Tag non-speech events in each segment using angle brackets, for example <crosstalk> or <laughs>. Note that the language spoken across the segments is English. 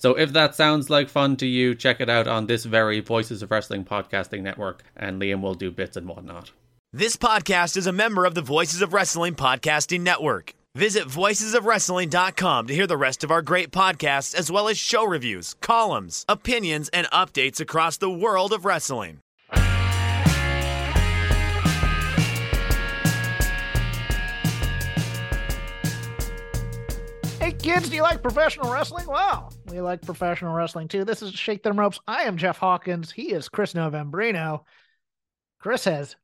So if that sounds like fun to you, check it out on this very Voices of Wrestling podcasting network, and Liam will do bits and whatnot. This podcast is a member of the Voices of Wrestling podcasting network. Visit voicesofwrestling.com to hear the rest of our great podcasts, as well as show reviews, columns, opinions, and updates across the world of wrestling. Kids, do you like professional wrestling? Wow, we like professional wrestling too. This is Shake Them Ropes. I am Jeff Hawkins. He is Chris Novembrino. Chris has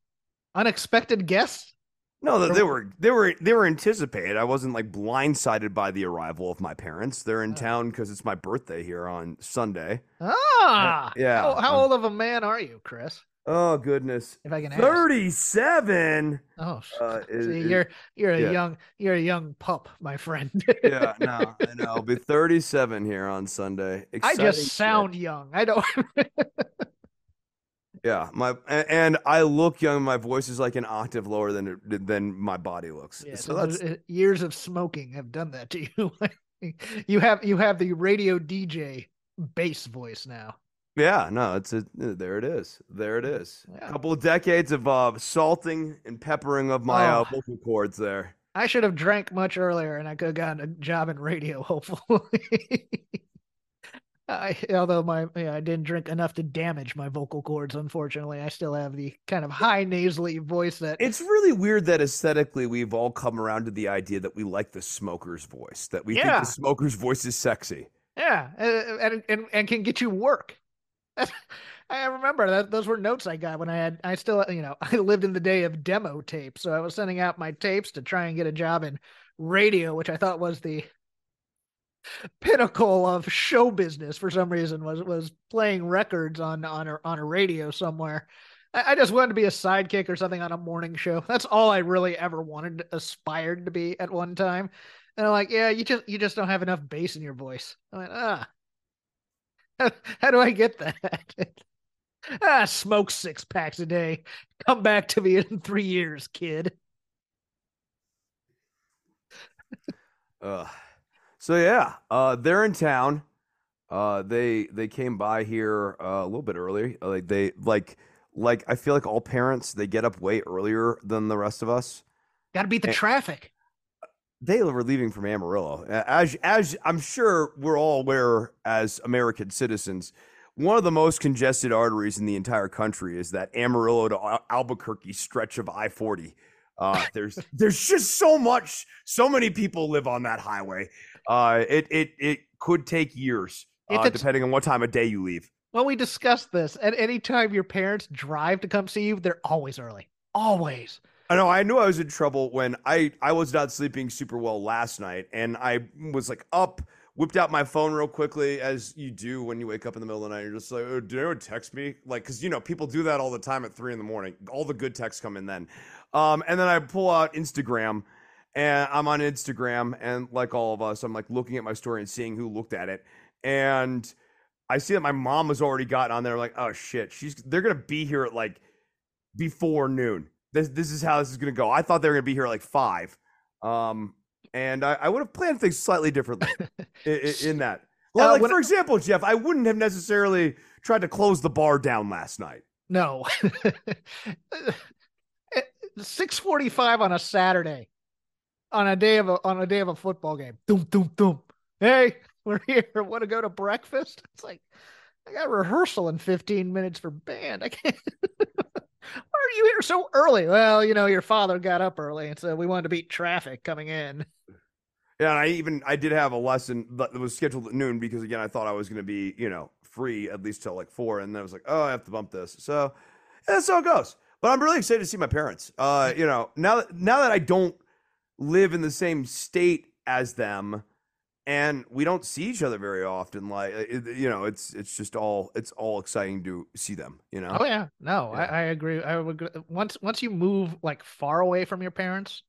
unexpected guests. No, they, they were they were they were anticipated. I wasn't like blindsided by the arrival of my parents. They're in town because it's my birthday here on Sunday. Ah, Yeah. How, how um, old of a man are you, Chris? Oh goodness, If I can ask. thirty-seven. Oh, Uh, is- see, you're you're a yeah. young you're a young pup, my friend. yeah, <laughs> no, I know. I'll be thirty-seven here on Sunday. I Exciting just shit. sound young. I don't. <laughs> yeah. My and I look young. My voice is like an octave lower than than my body looks. Yeah, so that's uh, years of smoking have done that to you. <laughs> you have you have the radio DJ bass voice now. Yeah. No, it's a there. It is. There it is. Yeah. A couple of decades of uh, salting and peppering of my uh, Oh. vocal cords there. I should have drank much earlier, and I could have gotten a job in radio. <laughs> Hopefully, I, although my yeah, I didn't drink enough to damage my vocal cords. Unfortunately, I still have the kind of high nasally voice that. It's really weird that aesthetically we've all come around to the idea that we like the smoker's voice, that we think the smoker's voice is sexy. Yeah, uh, and and and can get you work. <laughs> I remember that those were notes I got when I had I still you know <laughs> I lived in the day of demo tape, so I was sending out my tapes to try and get a job in radio, which I thought was the <laughs> pinnacle of show business for some reason was was playing records on on a, on a radio somewhere. I, I just wanted to be a sidekick or something on a morning show. That's all I really ever wanted, aspired to be at one time. And I'm like, yeah, you just you just don't have enough bass in your voice. I went, ah, how, <laughs> how do I get that? <laughs> ah, smoke six packs a day. Come back to me in three years, kid. Uh, so yeah, uh, they're in town. Uh, they they came by here uh, a little bit early. Uh, Like they like like I feel like all parents they get up way earlier than the rest of us. Got to beat the Eh. traffic. They were leaving from Amarillo. As as I'm sure we're all aware as American citizens, one of the most congested arteries in the entire country is that Amarillo to Al- Albuquerque stretch of I-40. Uh, <laughs> there's there's just so much, so many people live on that highway. Uh, it it it could take years, uh, depending on what time of day you leave. Well, we discussed this. At any time your parents drive to come see you, they're always early. Always. I know. I knew I was in trouble when I I was not sleeping super well last night, and I was like up, whipped out my phone real quickly, as you do when you wake up in the middle of the night. You're just like, oh, did anyone text me? Like, because you know people do that all the time at three in the morning. All the good texts come in then, um, and then I pull out Instagram, and I'm on Instagram, and like all of us, I'm like looking at my story and seeing who looked at it, and I see that my mom has already gotten on there. Like, oh shit, she's they're gonna be here at like before noon. This this is how this is gonna go. I thought they were gonna be here like five, um, and I, I would have planned things slightly differently <laughs> in, in that. Well, Uh, like when- for example, Jeff, I wouldn't have necessarily tried to close the bar down last night. No. <laughs> 645 on a Saturday. On a day of a on a day of a football game. Doom doom doom. Hey, we're here. <laughs> Want to go to breakfast? It's like I got rehearsal in 15 minutes for band. I can't Why are you here so early? Well, you know, your father got up early and so we wanted to beat traffic coming in. Yeah, and I even I did have a lesson that was scheduled at noon because again I thought I was gonna be you know free at least till like four, and then I was like, oh, I have to bump this. So yeah, that's how it goes. But I'm really excited to see my parents. Uh, <laughs> you know, now that now that I don't live in the same state as them, and we don't see each other very often. Like it, you know, it's it's just all it's all exciting to see them. You know. Oh yeah, no, Yeah. I, I agree. I would once once you move like far away from your parents,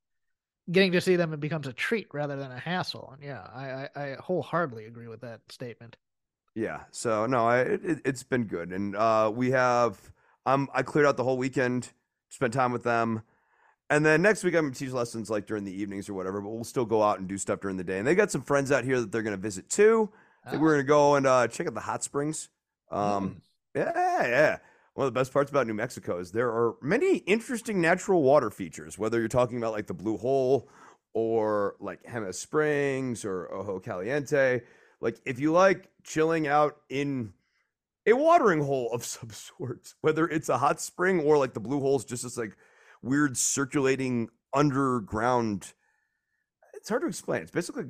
getting to see them it becomes a treat rather than a hassle. And yeah, I I, I wholeheartedly agree with that statement. Yeah. So no, I it, it's been good, and uh, we have um I cleared out the whole weekend, spent time with them, and then next week I'm gonna teach lessons like during the evenings or whatever. But we'll still go out and do stuff during the day. And they got some friends out here that they're gonna visit too. I think we're gonna go and uh, check out the hot springs. Um, yeah, yeah. One of the best parts about New Mexico is there are many interesting natural water features. Whether you're talking about like the Blue Hole or like Jemez Springs or Ojo Caliente, like if you like chilling out in a watering hole of <laughs> some sort, whether it's a hot spring or like the Blue Hole's just this like weird circulating underground. It's hard to explain. It's basically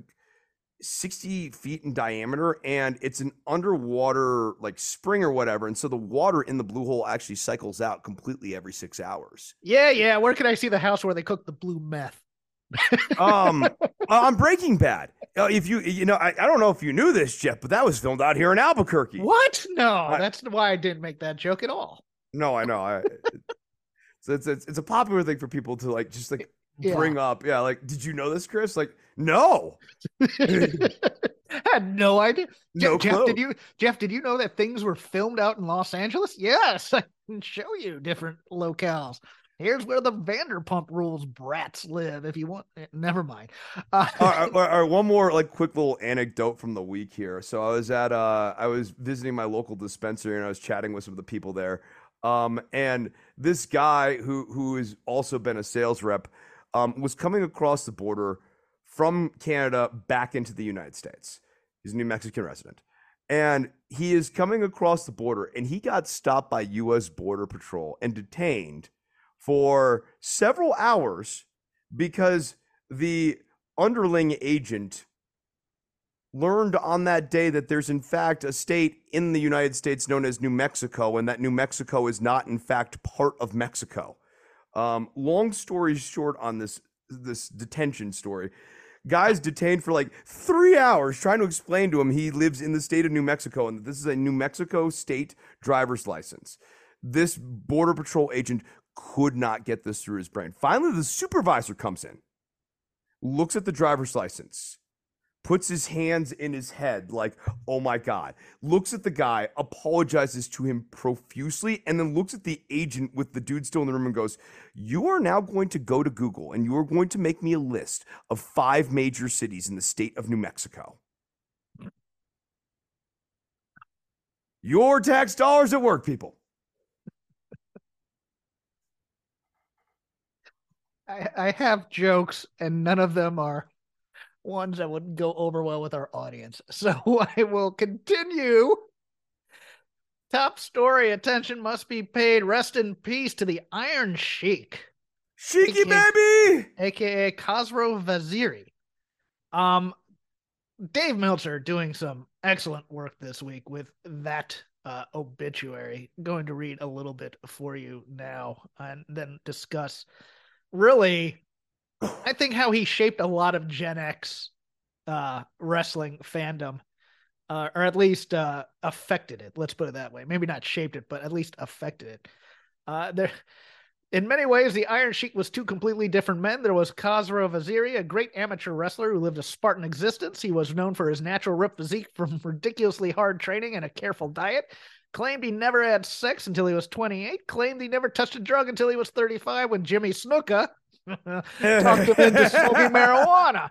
60 feet in diameter and it's an underwater like spring or whatever and so the water in the blue hole actually cycles out completely every six hours Yeah, yeah. Where can I see the house where they cook the blue meth? um <laughs> uh, on breaking bad uh, if you you know I, I don't know if you knew this jeff but that was filmed out here in albuquerque What? No, I- that's why I didn't make that joke at all. no i know I, so it's, it's it's a popular thing for people to like just like Yeah. bring up yeah like did you know this chris like no <laughs> had no idea. No Jeff, clue. did you Jeff, did you know that things were filmed out in Los Angeles? Yes, <laughs> I can show you different locales. Here's where the Vanderpump Rules brats live. If you want, eh, never mind. Uh, <laughs> all right, all right, all right, one more like quick little anecdote from the week here. So I was at uh I was visiting my local dispensary and I was chatting with some of the people there. Um and this guy who who has also been a sales rep um was coming across the border from Canada back into the United States. He's a New Mexican resident. And he is coming across the border and he got stopped by US Border Patrol and detained for several hours because the underling agent learned on that day that there's in fact a state in the United States known as New Mexico, and that New Mexico is not in fact part of Mexico. Um, long story short on this this detention story, guys detained for like three hours trying to explain to him he lives in the state of New Mexico and that this is a New Mexico state driver's license. This border patrol agent could not get this through his brain. Finally, the supervisor comes in looks at the driver's license, puts his hands in his head, like, oh my God, looks at the guy, apologizes to him profusely, and then looks at the agent with the dude still in the room and goes, You are now going to go to Google and you are going to make me a list of five major cities in the state of New Mexico. Your tax dollars at work, people. I, I have jokes, and none of them are ones that wouldn't go over well with our audience. <laughs> So I will continue. Top story attention must be paid. Rest in peace to the Iron Sheik, Sheiky baby! aka Khosrow Vaziri. Um, Dave Meltzer doing some excellent work this week with that uh, obituary. Going to read a little bit for you now and then discuss really, I think, how he shaped a lot of Gen X uh, wrestling fandom. Uh, or at least uh, affected it. Let's put it that way. Maybe not shaped it, but at least affected it. Uh, there, in many ways, the Iron Sheik was two completely different men. There was Khosrow Vaziri, a great amateur wrestler who lived a Spartan existence. He was known for his natural ripped physique from <laughs> ridiculously hard training and a careful diet. Claimed he never had sex until he was 28. Claimed he never touched a drug until he was 35 when Jimmy Snuka talked him into smoking <laughs> marijuana.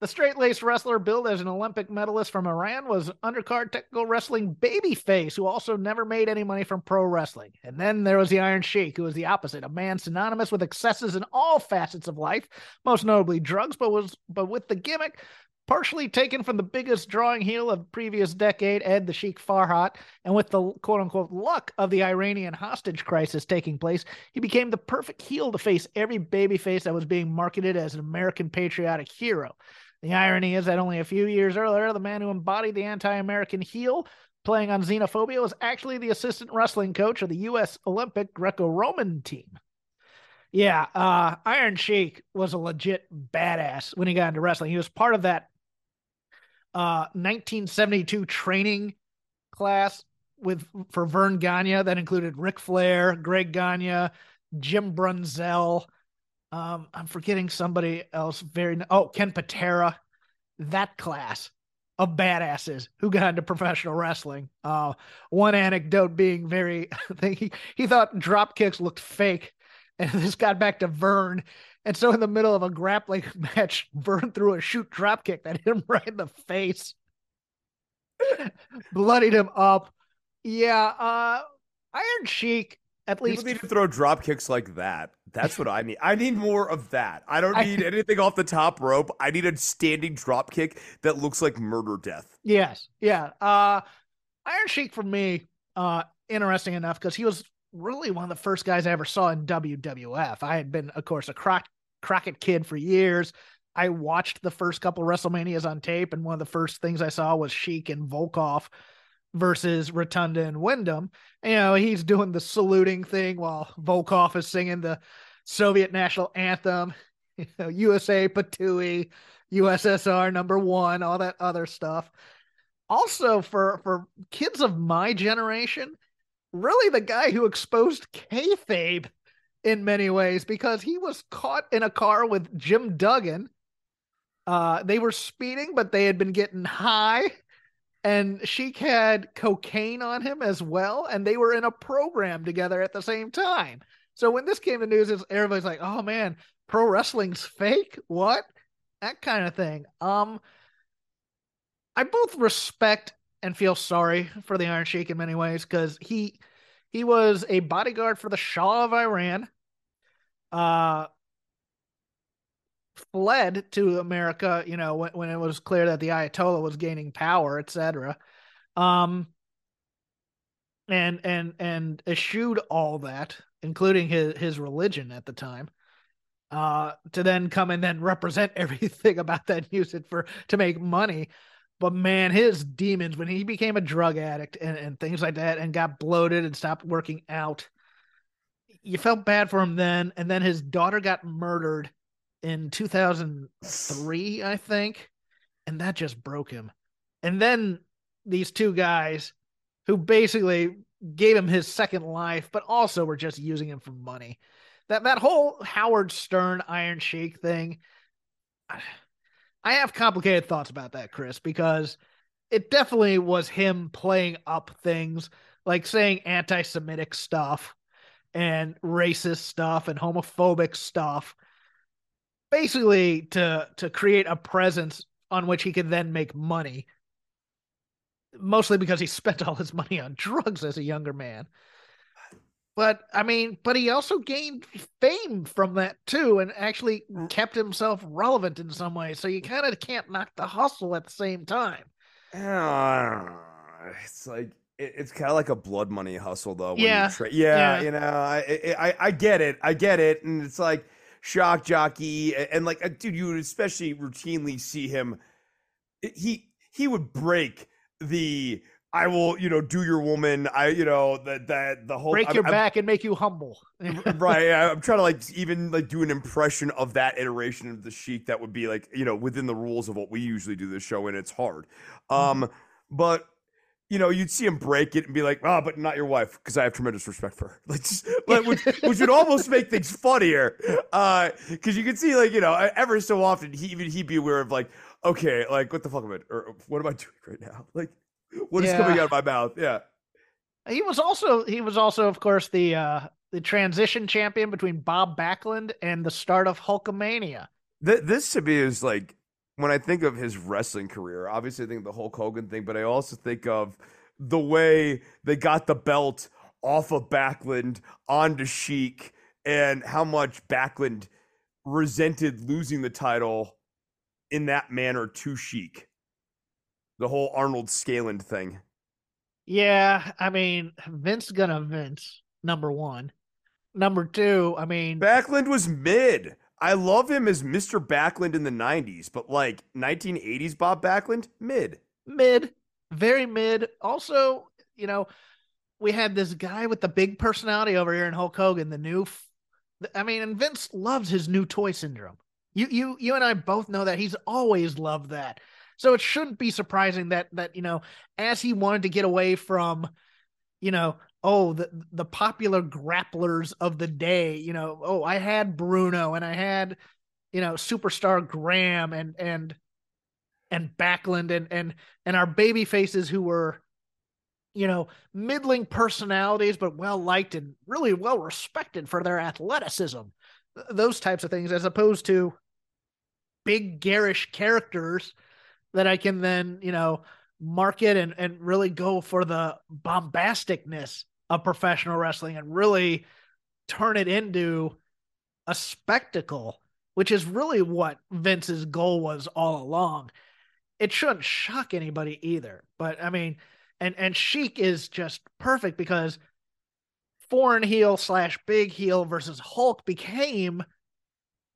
The straight laced wrestler billed as an Olympic medalist from Iran was undercard technical wrestling babyface, who also never made any money from pro wrestling. And then there was the Iron Sheik, who was the opposite, a man synonymous with excesses in all facets of life, most notably drugs, but was but with the gimmick partially taken from the biggest drawing heel of previous decade, Ed the Sheik Farhat, and with the quote unquote luck of the Iranian hostage crisis taking place, he became the perfect heel to face every babyface that was being marketed as an American patriotic hero. The irony is that only a few years earlier, the man who embodied the anti American heel playing on xenophobia was actually the assistant wrestling coach of the U.S. Olympic Greco Roman team. Yeah, uh, Iron Sheik was a legit badass when he got into wrestling. He was part of that uh 1972 training class with for Verne Gagne that included Ric Flair, Greg Gagne, Jim Brunzell. Um, I'm forgetting somebody else. Very oh, Ken Patera. That class of badasses who got into professional wrestling. Uh, one anecdote being very, <laughs> he, he thought drop kicks looked fake, and <laughs> this got back to Verne. And so, in the middle of a grappling <laughs> match, Verne threw a shoot drop kick that hit him right in the face, <laughs> bloodied him up. Yeah, uh, Iron Sheik at least People need to throw drop kicks like that. That's what I need. I need more of that. I don't <laughs> need anything off the top rope. I need a standing drop kick that looks like murder death. Yes. Yeah. Uh Iron Sheik for me, uh, interesting enough because he was really one of the first guys I ever saw in WWF. I had been, of course, a Croc- Crockett kid for years. I watched the first couple WrestleManias on tape, and one of the first things I saw was Sheik and Volkov versus Rotunda and Windham. You know, he's doing the saluting thing while Volkov is singing the Soviet national anthem, <laughs> you know, USA Patui, USSR number one, all that other stuff. Also, for for kids of my generation, really the guy who exposed kayfabe in many ways because he was caught in a car with Jim Duggan. Uh, they were speeding, but they had been getting high and Sheik had cocaine on him as well, and they were in a program together at the same time. So when this came to news, everybody's like, "Oh man, pro wrestling's fake? What?" That kind of thing. Um, I both respect and feel sorry for the Iron Sheik in many ways because he he was a bodyguard for the Shah of Iran. Uh, fled to America, you know, when, when it was clear that the Ayatollah was gaining power, etc. Um, and and and eschewed all that, including his his religion at the time, uh, to then come and then represent <laughs> everything about that and use it for to make money. But man, his demons when he became a drug addict and, and things like that and got bloated and stopped working out, you felt bad for him then. And then his daughter got murdered in 2003, I think, and that just broke him. And then these two guys who basically gave him his second life, but also were just using him for money. That that whole Howard Stern Iron Sheik thing, I have complicated thoughts about that, Chris, because it definitely was him playing up things like saying anti-Semitic stuff and racist stuff and homophobic stuff basically to to create a presence on which he can then make money mostly because he <laughs> spent all his money on drugs as a younger man. But i mean but he also gained fame from that too and actually mm. kept himself relevant in some way. So you kind of can't knock the hustle at the same time. Uh, it's like it's kind of like a blood money hustle though yeah. Tra- yeah, yeah you know I, I i get it i get it and it's like shock jockey, and like, uh, dude, you would especially routinely see him. He he would break the I will, you know, do your woman. I, you know, that that the whole break your I'm, back I'm, and make you humble. right. I'm trying to like even like do an impression of that iteration of the Sheik that would be like, you know, within the rules of what we usually do this show, and it's hard. Um, mm-hmm. but you know, you'd see him break it and be like, "Ah, oh, but not your wife," because I have tremendous respect for her. <laughs> Like, just, like which, <laughs> which would almost make things funnier, because uh, you could see, like, you know, ever so often he even he'd be aware of like, okay, like, what the fuck am I, or what am I doing right now? <laughs> Like, what is yeah. coming out of my mouth? Yeah. He was also he was also, of course, the uh the transition champion between Bob Backlund and the start of Hulkamania. Th- this to me is like when I think of his wrestling career, obviously I think of the Hulk Hogan thing, but I also think of the way they got the belt off of Backlund onto Sheik and how much Backlund resented losing the title in that manner to Sheik. The whole Arnold Skaaland thing. Yeah, I mean, Vince gonna Vince, number one. Number two, I mean Backlund was mid. I love him as Mr. Backlund in the 90s, but like 1980s Bob Backlund, mid. Mid. Very mid. Also, you know, we had this guy with the big personality over here in Hulk Hogan, the new I mean, and Vince loves his new toy syndrome. You you you and I both know that he's always loved that. So it shouldn't be surprising that that you know, as he wanted to get away from, you know, oh the the popular grapplers of the day, you know, oh I had Bruno and I had, you know, superstar Graham and and and Backlund and and and our baby faces who were you know, middling personalities, but well liked and really well respected for their athleticism, those types of things, as opposed to big garish characters that I can then, you know, market and, and really go for the bombasticness of professional wrestling and really turn it into a spectacle, which is really what Vince's goal was all along. It shouldn't shock anybody either. But I mean, and and Sheik is just perfect because foreign heel slash big heel versus Hulk became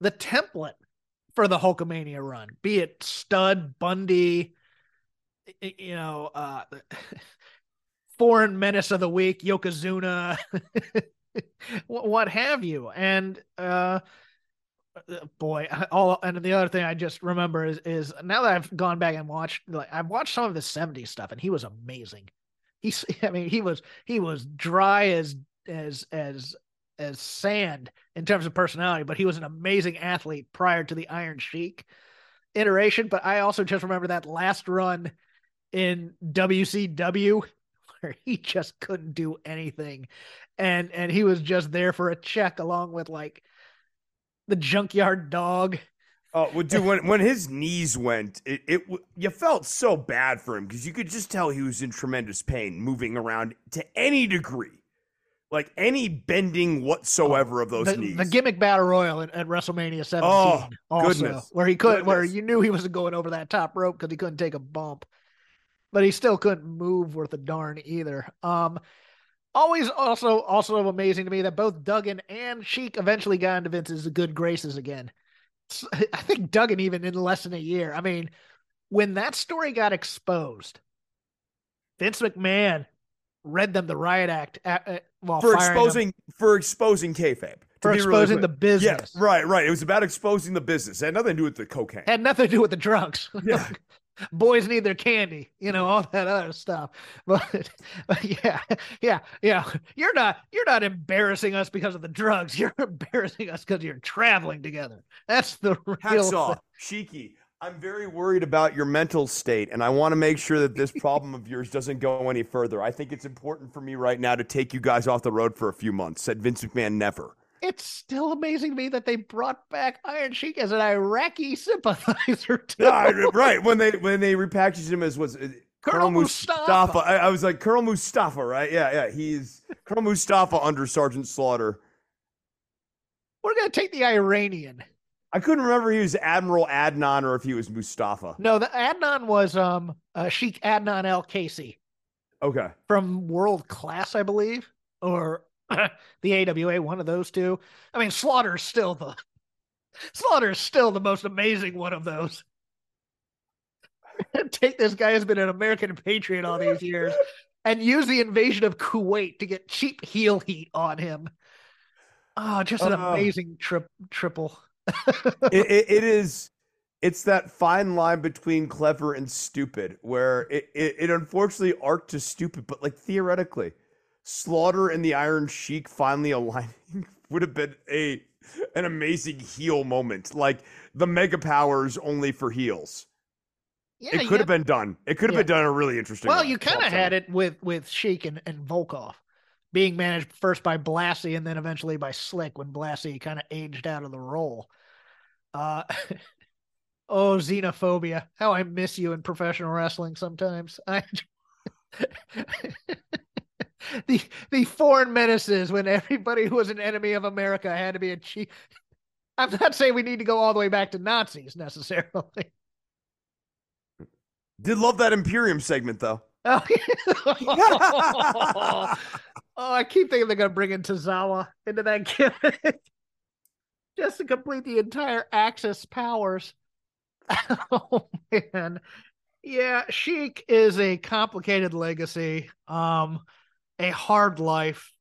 the template for the Hulkamania run, be it Stud, Bundy, you know, uh, <laughs> foreign menace of the week, Yokozuna, <laughs> what have you. And uh, boy, all and the other thing I just remember is is now that I've gone back and watched, like I've watched some of the '70s stuff, and he was amazing. He's, <laughs> I mean, he was he was dry as as as as sand in terms of personality, but he was an amazing athlete prior to the Iron Sheik iteration. But I also just remember that last run in WCW where he just couldn't do anything. And and he was just there for a check along with like the junkyard dog. Oh, well, dude, <laughs> when when his knees went, it, it you felt so bad for him because you could just tell he was in tremendous pain, moving around to any degree like any bending whatsoever of those the, knees. The gimmick battle royal at, at WrestleMania 17. Oh, also, goodness. Where he could, Goodness. where you knew he wasn't going over that top rope because he couldn't take a bump, but he still couldn't move worth a darn either. Um, always also also amazing to me that both Duggan and Sheik eventually got into Vince's good graces again. I think Duggan even in less than a year. I mean, when that story got exposed, Vince McMahon read them the riot act at, at, while for them, exposing for exposing kayfabe. For really exposing quick. the business. Yeah, right, right. It was about exposing the business. It had nothing to do with the cocaine. had nothing to do with the drugs. Yeah. <laughs> Boys need their candy, you know, all that other stuff. <laughs> But, but yeah, yeah, yeah. You're not you're not embarrassing us because of the drugs. <laughs> You're embarrassing us because you're traveling together. That's the real off, Shiki. I'm very worried about your mental state, and I want to make sure that this problem of yours doesn't go any further. I think it's important for me right now to take you guys off the road for a few months. Said Vince McMahon never. It's still amazing to me that they brought back Iron Sheik as an Iraqi sympathizer. <laughs> Too. Yeah, right when they when they repackaged him as was Colonel Mustafa. I, I was like Colonel Mustafa, right? Yeah, yeah. He's Colonel Mustafa under Sergeant Slaughter. We're gonna take the Iranian. I couldn't remember if he was Admiral Adnan or if he was Mustafa. No, the Adnan was um uh, Sheik Adnan Al-Kaissie. Okay. from World Class, I believe, or <laughs> the AWA, one of those two. I mean, Slaughter's still the Slaughter's still the most amazing one of those. <laughs> Take this guy who's been an American patriot all these years and use the invasion of Kuwait to get cheap heel heat on him. Oh, just an Uh. amazing trip triple. it, it, <laughs> it is it's that fine line between clever and stupid where it, it, it unfortunately arced to stupid but like theoretically slaughter and the iron sheik finally <laughs> aligning would have been a an amazing heel moment like the mega powers only for heels Yeah, it could have been done it could have Yeah. been done in a really interesting Well, you kind of had it with with Sheik and, and Volkov being managed first by Blassie and then eventually by Slick when Blassie kind of aged out of the role. Uh, <laughs> oh, xenophobia! How I miss you in professional wrestling sometimes. I <laughs> <laughs> the the foreign menaces when everybody who was an enemy of America had to be a chief. <laughs> I'm not saying we need to go all the way back to Nazis necessarily. <laughs> did love that imperium segment though Oh, oh, I keep thinking they're gonna bring in Tozawa into that gimmick just to complete the entire Axis powers. Oh man, yeah, Sheik is a complicated legacy, um, a hard life.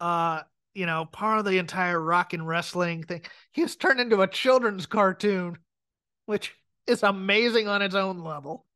Uh, you know, part of the entire rock and wrestling thing. He was turned into a children's cartoon, which is amazing on its own level.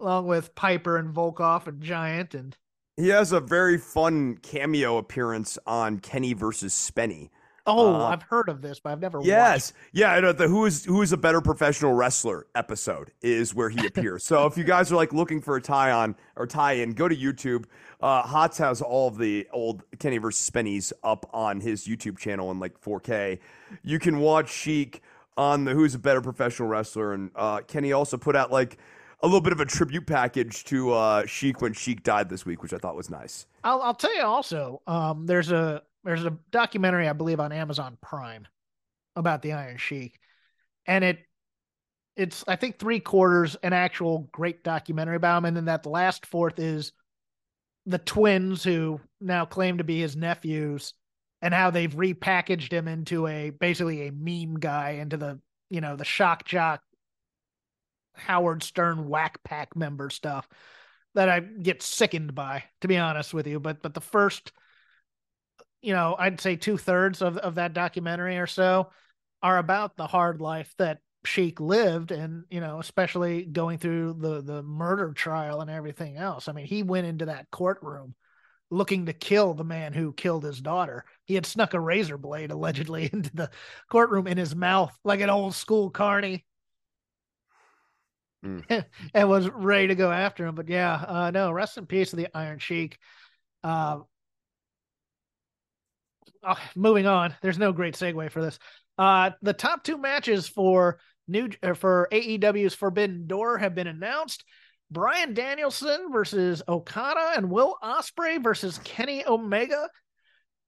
Along with Piper and Volkov and Giant and He has a very fun cameo appearance on Kenny versus Spenny. Oh, Uh, I've heard of this, but I've never watched. Yes, yeah. I know the who is who is a better professional wrestler episode is where he appears. so if you guys are like looking for a tie on or tie in, go to YouTube. Uh, Hotz has all of the old Kenny versus Spennies up on his YouTube channel in like 4K. You can watch Sheik on the Who's a Better Professional Wrestler, and uh, Kenny also put out like a little bit of a tribute package to uh, Sheik when Sheik died this week, which I thought was nice. I'll I'll tell you also. Um, there's a there's a documentary I believe on Amazon Prime about the Iron Sheik, and it it's I think three quarters an actual great documentary about him, and then that last fourth is the twins who now claim to be his nephews, and how they've repackaged him into a basically a meme guy into the you know the shock jock Howard Stern whack pack member stuff that I get sickened by, to be honest with you. But but the first, you know, I'd say two thirds of, of that documentary or so are about the hard life that Sheik lived and, you know, especially going through the the murder trial and everything else. I mean, he went into that courtroom looking to kill the man who killed his daughter. He had snuck a razor blade allegedly <laughs> into the courtroom in his mouth like an old school carny <laughs> and was ready to go after him. But yeah, uh, no, rest in peace to the Iron Sheik. Uh, oh, moving on, there's no great segue for this. Uh, the top two matches for new uh, for AEW's Forbidden Door have been announced. Brian Danielson versus Okada and Will Ospreay versus Kenny Omega.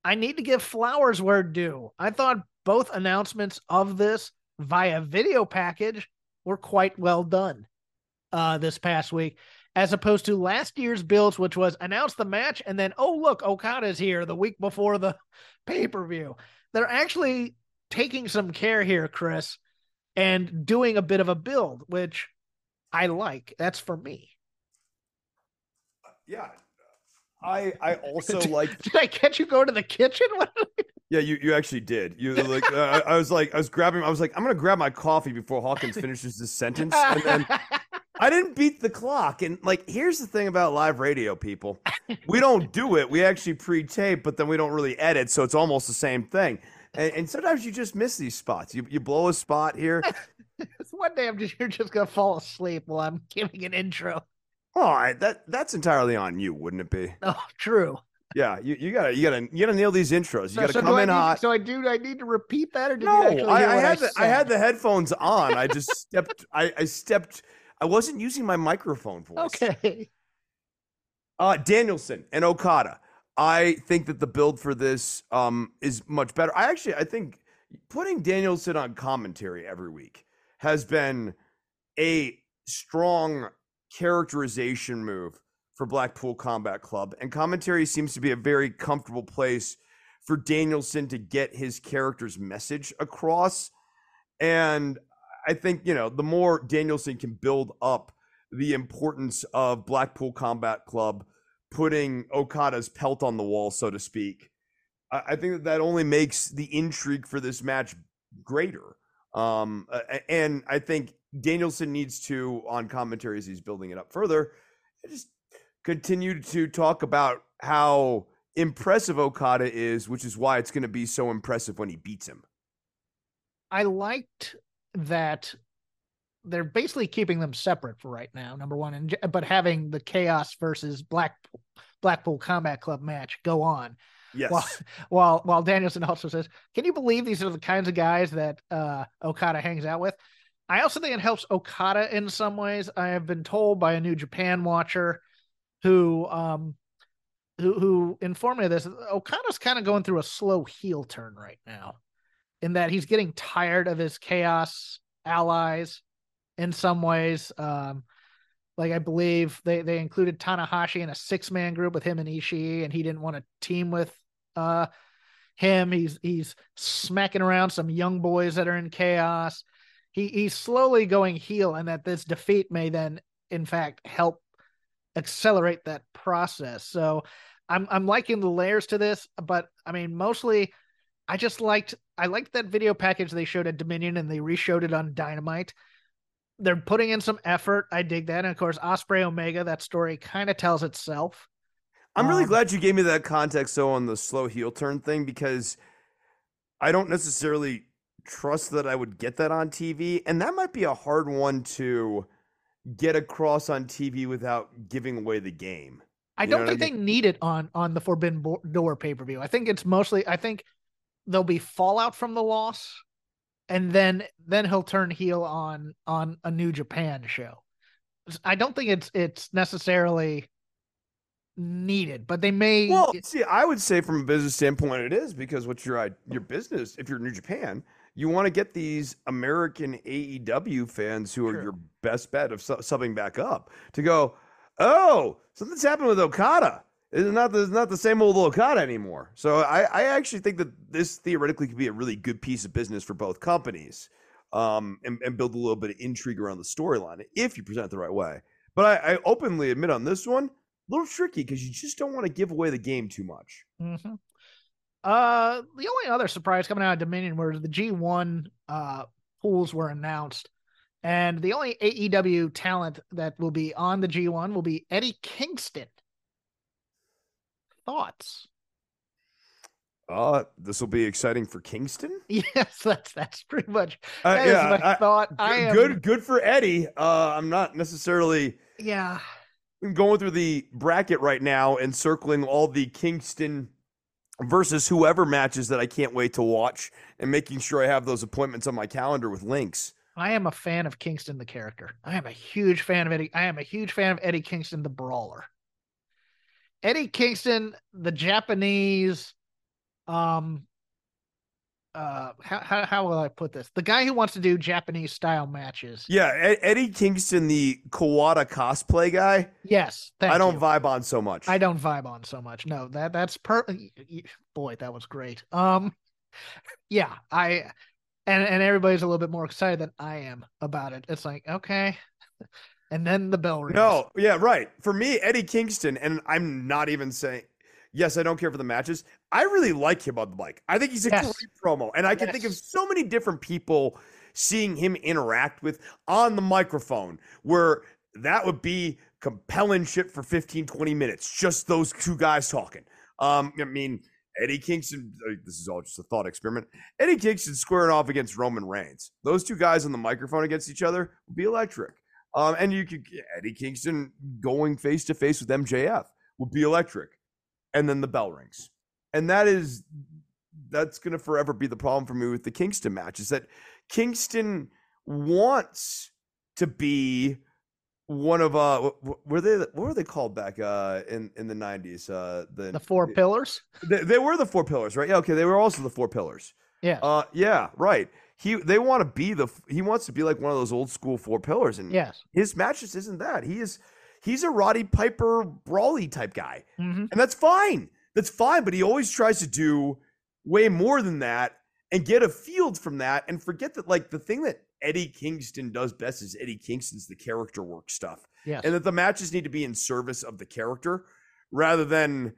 I need to give flowers where due. I thought both announcements of this via video package were quite well done uh, this past week, as opposed to last year's builds, which was announce the match and then, oh, look, Okada's here the week before the <laughs> pay per view. They're actually taking some care here, Chris, and doing a bit of a build, which I like. That's for me. Yeah. I I also <laughs> like <laughs> Did I catch you go to the kitchen? Yeah, you, you actually did. You like uh, I was like I was grabbing I was like I'm gonna grab my coffee before Hawkins finishes this sentence, and then I didn't beat the clock. And like, here's the thing about live radio, people: we don't do it. We actually pre-tape, but then we don't really edit, so it's almost the same thing. And, and sometimes you just miss these spots. You you blow a spot here. <laughs> One day I'm just you're just gonna fall asleep while I'm <laughs> giving an intro. All right, that that's entirely on you, wouldn't it be? Oh, true. Yeah, you, you gotta you gotta you gotta nail these intros. You So- gotta so come in need- hot. So I do. I need to repeat that, or did you No, actually I, I had the, I had the headphones on. I just stepped. I, I stepped. I wasn't using my microphone voice. Okay. Uh, Danielson and Okada. I think that the build for this um, is much better. I actually I think putting Danielson on commentary every week has been a strong characterization move for Blackpool Combat Club, and commentary seems to be a very comfortable place for Danielson to get his character's message across. And I think you know the more Danielson can build up the importance of Blackpool Combat Club putting Okada's pelt on the wall, so to speak. I, I think that that only makes the intrigue for this match greater. Um, and I think Danielson needs to, on commentary as he's building it up further, just continue to talk about how impressive Okada is, which is why it's going to be so impressive when he beats him. I liked that they're basically keeping them separate for right now. Number one, and but having the Chaos versus Black Blackpool Combat Club match go on. Yes. While <laughs> while while Danielson also says, "Can you believe these are the kinds of guys that uh, Okada hangs out with?" I also think it helps Okada in some ways. I have been told by a New Japan watcher who um who who informed me of this. Okada's kind of going through a slow heel turn right now, in that he's getting tired of his chaos allies in some ways. Um, like I believe they they included Tanahashi in a six man group with him and Ishii, and he didn't want to team with uh him. He's he's smacking around some young boys that are in chaos. He he's slowly going heel, and that this defeat may then, in fact, help accelerate that process. So I'm I'm liking the layers to this, but I mean mostly I just liked I liked that video package they showed at Dominion and they reshowed it on Dynamite. They're putting in some effort. I dig that. And of course, Ospreay Omega, that story kind of tells itself. I'm really Um, glad you gave me that context though on the slow heel turn thing because I don't necessarily trust that I would get that on TV, and that might be a hard one to get across on TV without giving away the game. I You don't what I think they need it on on the Forbidden Door pay per view. I think it's mostly. I think there'll be fallout from the loss, and then then he'll turn heel on on a New Japan show. I don't think it's it's necessarily needed, but they may. Well, see, I would say from a business standpoint, it is because what's your your business? If you're New Japan, you want to get these American AEW fans who are your best bet of su- subbing back up to go. Oh, something's happened with Okada. It's not the, it's not the same old Okada anymore. So I, I actually think that this theoretically could be a really good piece of business for both companies, um, and, and build a little bit of intrigue around the storyline if you present it the right way. But I, I openly admit on this one, a little tricky because you just don't want to give away the game too much. hmm Uh, the only other surprise coming out of Dominion was the G1 uh pools were announced, and the only AEW talent that will be on the G1 will be Eddie Kingston. Thoughts? Uh, this will be exciting for Kingston. <laughs> Yes, that's that's pretty much Uh, that is yeah, my I- thought. I am good, good for Eddie. Uh, I'm not necessarily Yeah, I'm going through the bracket right now and circling all the Kingston versus whoever matches that I can't wait to watch and making sure I have those appointments on my calendar with links. I am a fan of Kingston the character. I am a huge fan of Eddie. I am a huge fan of Eddie Kingston the brawler. Eddie Kingston, the Japanese, um, uh, how how how will I put this? The guy who wants to do Japanese style matches. Yeah, Ed- Eddie Kingston, the Kawada cosplay guy. Yes, thank I don't you. vibe on so much. I don't vibe on so much. No, that that's per. Boy, that was great. Um, <laughs> yeah, I and and everybody's a little bit more excited than I am about it. It's like okay, and then the bell rings. No, yeah, right. For me, Eddie Kingston, and I'm not even saying, yes, I don't care for the matches. I really like him on the mic. I think he's a Yes. great promo, and I can think of so many different people seeing him interact with on the microphone where that would be compelling shit for 15, 20 minutes. Just those two guys talking. Um, I mean, Eddie Kingston, uh, this is all just a thought experiment. Eddie Kingston squaring off against Roman Reigns. Those two guys on the microphone against each other would be electric. Um, and you could Eddie Kingston going face to face with MJF would be electric. And then the bell rings. And that is that's gonna forever be the problem for me with the Kingston match is that Kingston wants to be one of uh were they what were they called back uh in in the 90s uh the the four pillars. they, they were the four pillars right yeah okay they were also the four pillars Yeah, uh yeah right he they want to be the he wants to be like one of those old school four pillars and yes. his match just isn't that he is he's a Roddy Piper brawly type guy hmm and that's fine that's fine but he always tries to do way more than that and get a field from that and forget that like the thing that Eddie Kingston does best is Eddie Kingston's the character work stuff Yes. and that the matches need to be in service of the character rather than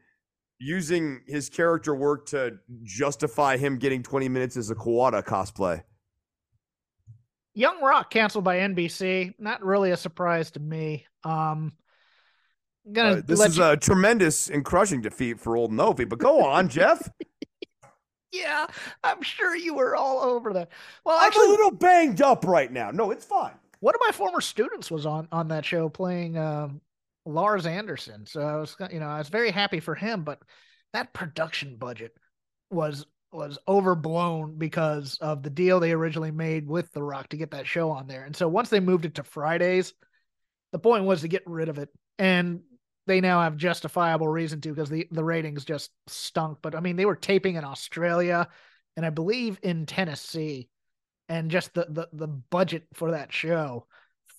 using his character work to justify him getting 20 minutes as a Kawada cosplay. Young Rock canceled by NBC. Not really a surprise to me. Um, gonna Uh, this is you- a tremendous and crushing defeat for old Novi, but go on, Jeff. <laughs> yeah, I'm sure you were all over that. Well, I'm actually, a little banged up right now. No, it's fine. one of my former students was on on that show playing um, Lars Anderson. So I was, you know, I was very happy for him. But that production budget was was overblown because of the deal they originally made with The Rock to get that show on there. And so once they moved it to Fridays, the point was to get rid of it. And they now have justifiable reason to because the, the ratings just stunk. But I mean, they were taping in Australia and I believe in Tennessee. And just the, the, the budget for that show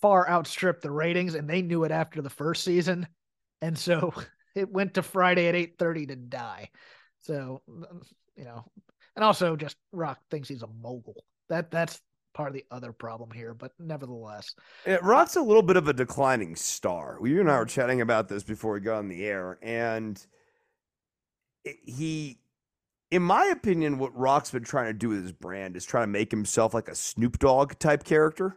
far outstripped the ratings, and they knew it after the first season. And so <laughs> it went to Friday at 8:30 to die. So you know, and also just Rock thinks he's a mogul. That that's part of the other problem here, but nevertheless. Yeah, Rock's a little bit of a declining star. You and I were mm-hmm. chatting about this before we got on the air, and he in my opinion, what Rock's been trying to do with his brand is trying to make himself like a Snoop Dogg type character,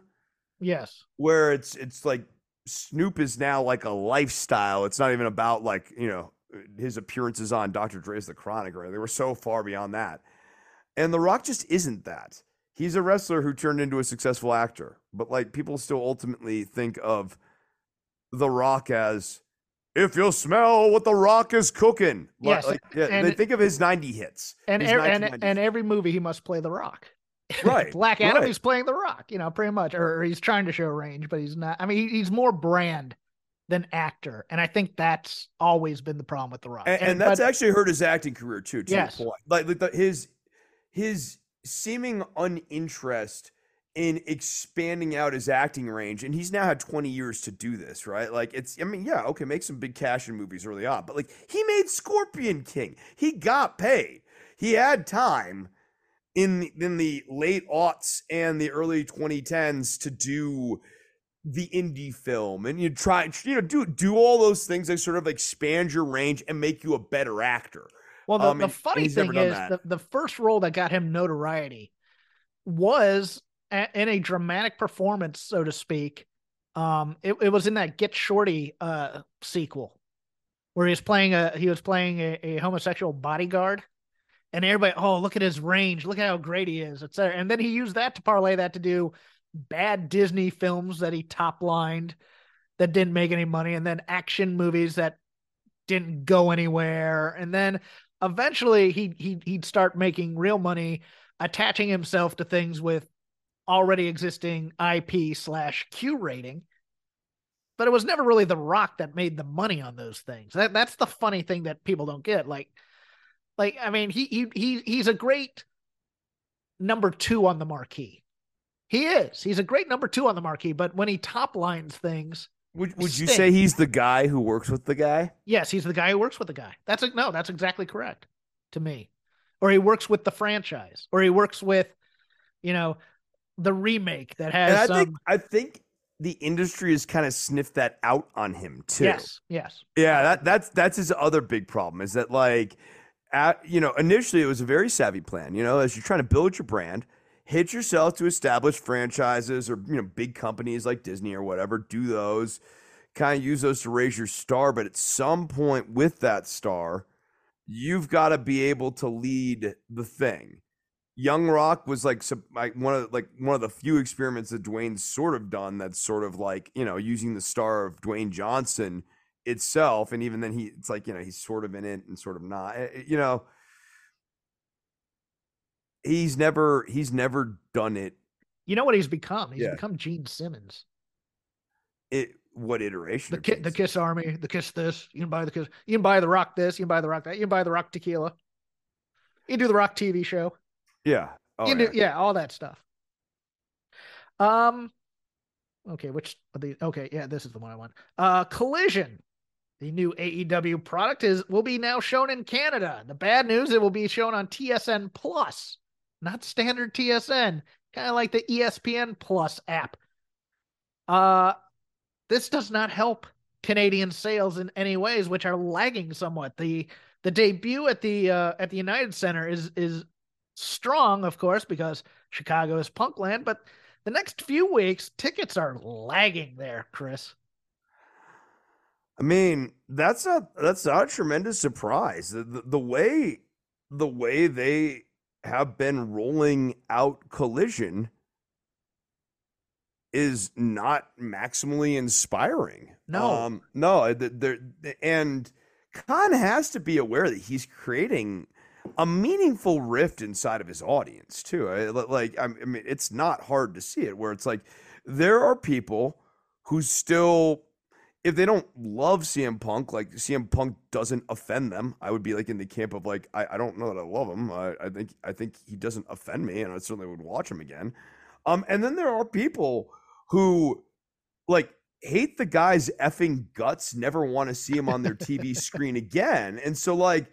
Yes. where it's it's like Snoop is now like a lifestyle. It's not even about like you know his appearances on Dr. Dre's The Chronic or they were so far beyond that. And The Rock just isn't that. He's a wrestler who turned into a successful actor, but like people still ultimately think of The Rock as if you smell what The Rock is cooking. Like- Yes, like, yeah, and- they think of his 90 hits. And er, and and every movie he must play the Rock. <laughs> Right, Black Adam, right. he's playing the Rock. You know, pretty much, or, he's trying to show range, but he's not. I mean, he- he's more brand than actor, and I think that's always been the problem with the Rock. and, and that's but- actually hurt his acting career too. To Yes. point, like, like the, his his seeming uninterest in expanding out his acting range, and he's now had twenty years to do this, right? Like, it's I mean, yeah, okay, make some big cash in movies early on, but like he made Scorpion King, he got paid, he had time in the, in the late aughts and the early 2010s to do the indie film and you try you know do do all those things that sort of expand your range and make you a better actor Well, the, Um, the and- and funny never thing is, the, the first role that got him notoriety was a, in a dramatic performance, so to speak. Um, it, it was in that Get Shorty uh sequel, where he was playing a he was playing a, a homosexual bodyguard, and everybody, oh, look at his range, look at how great he is, etc. And then he used that to parlay that to do bad Disney films that he top lined that didn't make any money, and then action movies that didn't go anywhere, and then eventually he he he'd start making real money attaching himself to things with already existing IP slash Q rating. But it was never really the rock that made the money on those things. That that's the funny thing that people don't get. Like like I mean he he he he's a great number two on the marquee. He is. He's a great number two on the marquee, but when he top lines things, would, would you say he's the guy who works with the guy Yes, he's the guy who works with the guy. That's a, no, that's exactly correct to me. Or he works with the franchise, or he works with, you know, the remake that has and i some. think i think the industry has kind of sniffed that out on him too yes, yes, Yeah, that that's that's his other big problem is that like at you know, initially it was a very savvy plan, you know, as you're trying to build your brand, hit yourself to established franchises or you know, big companies like Disney or whatever, do those, kind of use those to raise your star, but at some point with that star, you've got to be able to lead the thing. Young Rock was like some like one of like one of the few experiments that Dwayne's sort of done that's sort of like, you know, using the star of Dwayne Johnson itself and even then he it's like you know he's sort of in it and sort of not Eh, eh, you know he's never he's never done it You know what he's become? He's Yeah. become Gene Simmons. it what iteration The ki- the Kiss Army, the Kiss this. You can buy the Kiss. You can buy the Rock this. You can buy the Rock that. You can buy the Rock Tequila. You can do the Rock TV show. yeah oh, you yeah. do yeah, all that stuff. Um, okay, which the okay, yeah, this is the one I want. Uh, Collision, the new AEW product is will be now shown in Canada. The bad news, it will be shown on TSN Plus, not standard TSN, kind of like the ESPN Plus app. Uh, this does not help Canadian sales in any ways, which are lagging somewhat. the The debut at the uh, at the United Center is is strong, of course, because Chicago is Punkland, but the next few weeks, tickets are lagging there, Chris. i mean that's not that's not a tremendous surprise the, the, the way the way they have been rolling out collision is not maximally inspiring. No. um, no, there and Khan has to be aware that he's creating a meaningful rift inside of his audience too. Like, I mean, it's not hard to see it where it's like there are people who still, if they don't love CM Punk, like CM Punk doesn't offend them. I would be like in the camp of like, I, I don't know that I love him. I, I think I think he doesn't offend me, and I certainly would watch him again. Um, and then there are people who like hate the guy's effing guts, never want to see him on their TV <laughs> screen again. And so like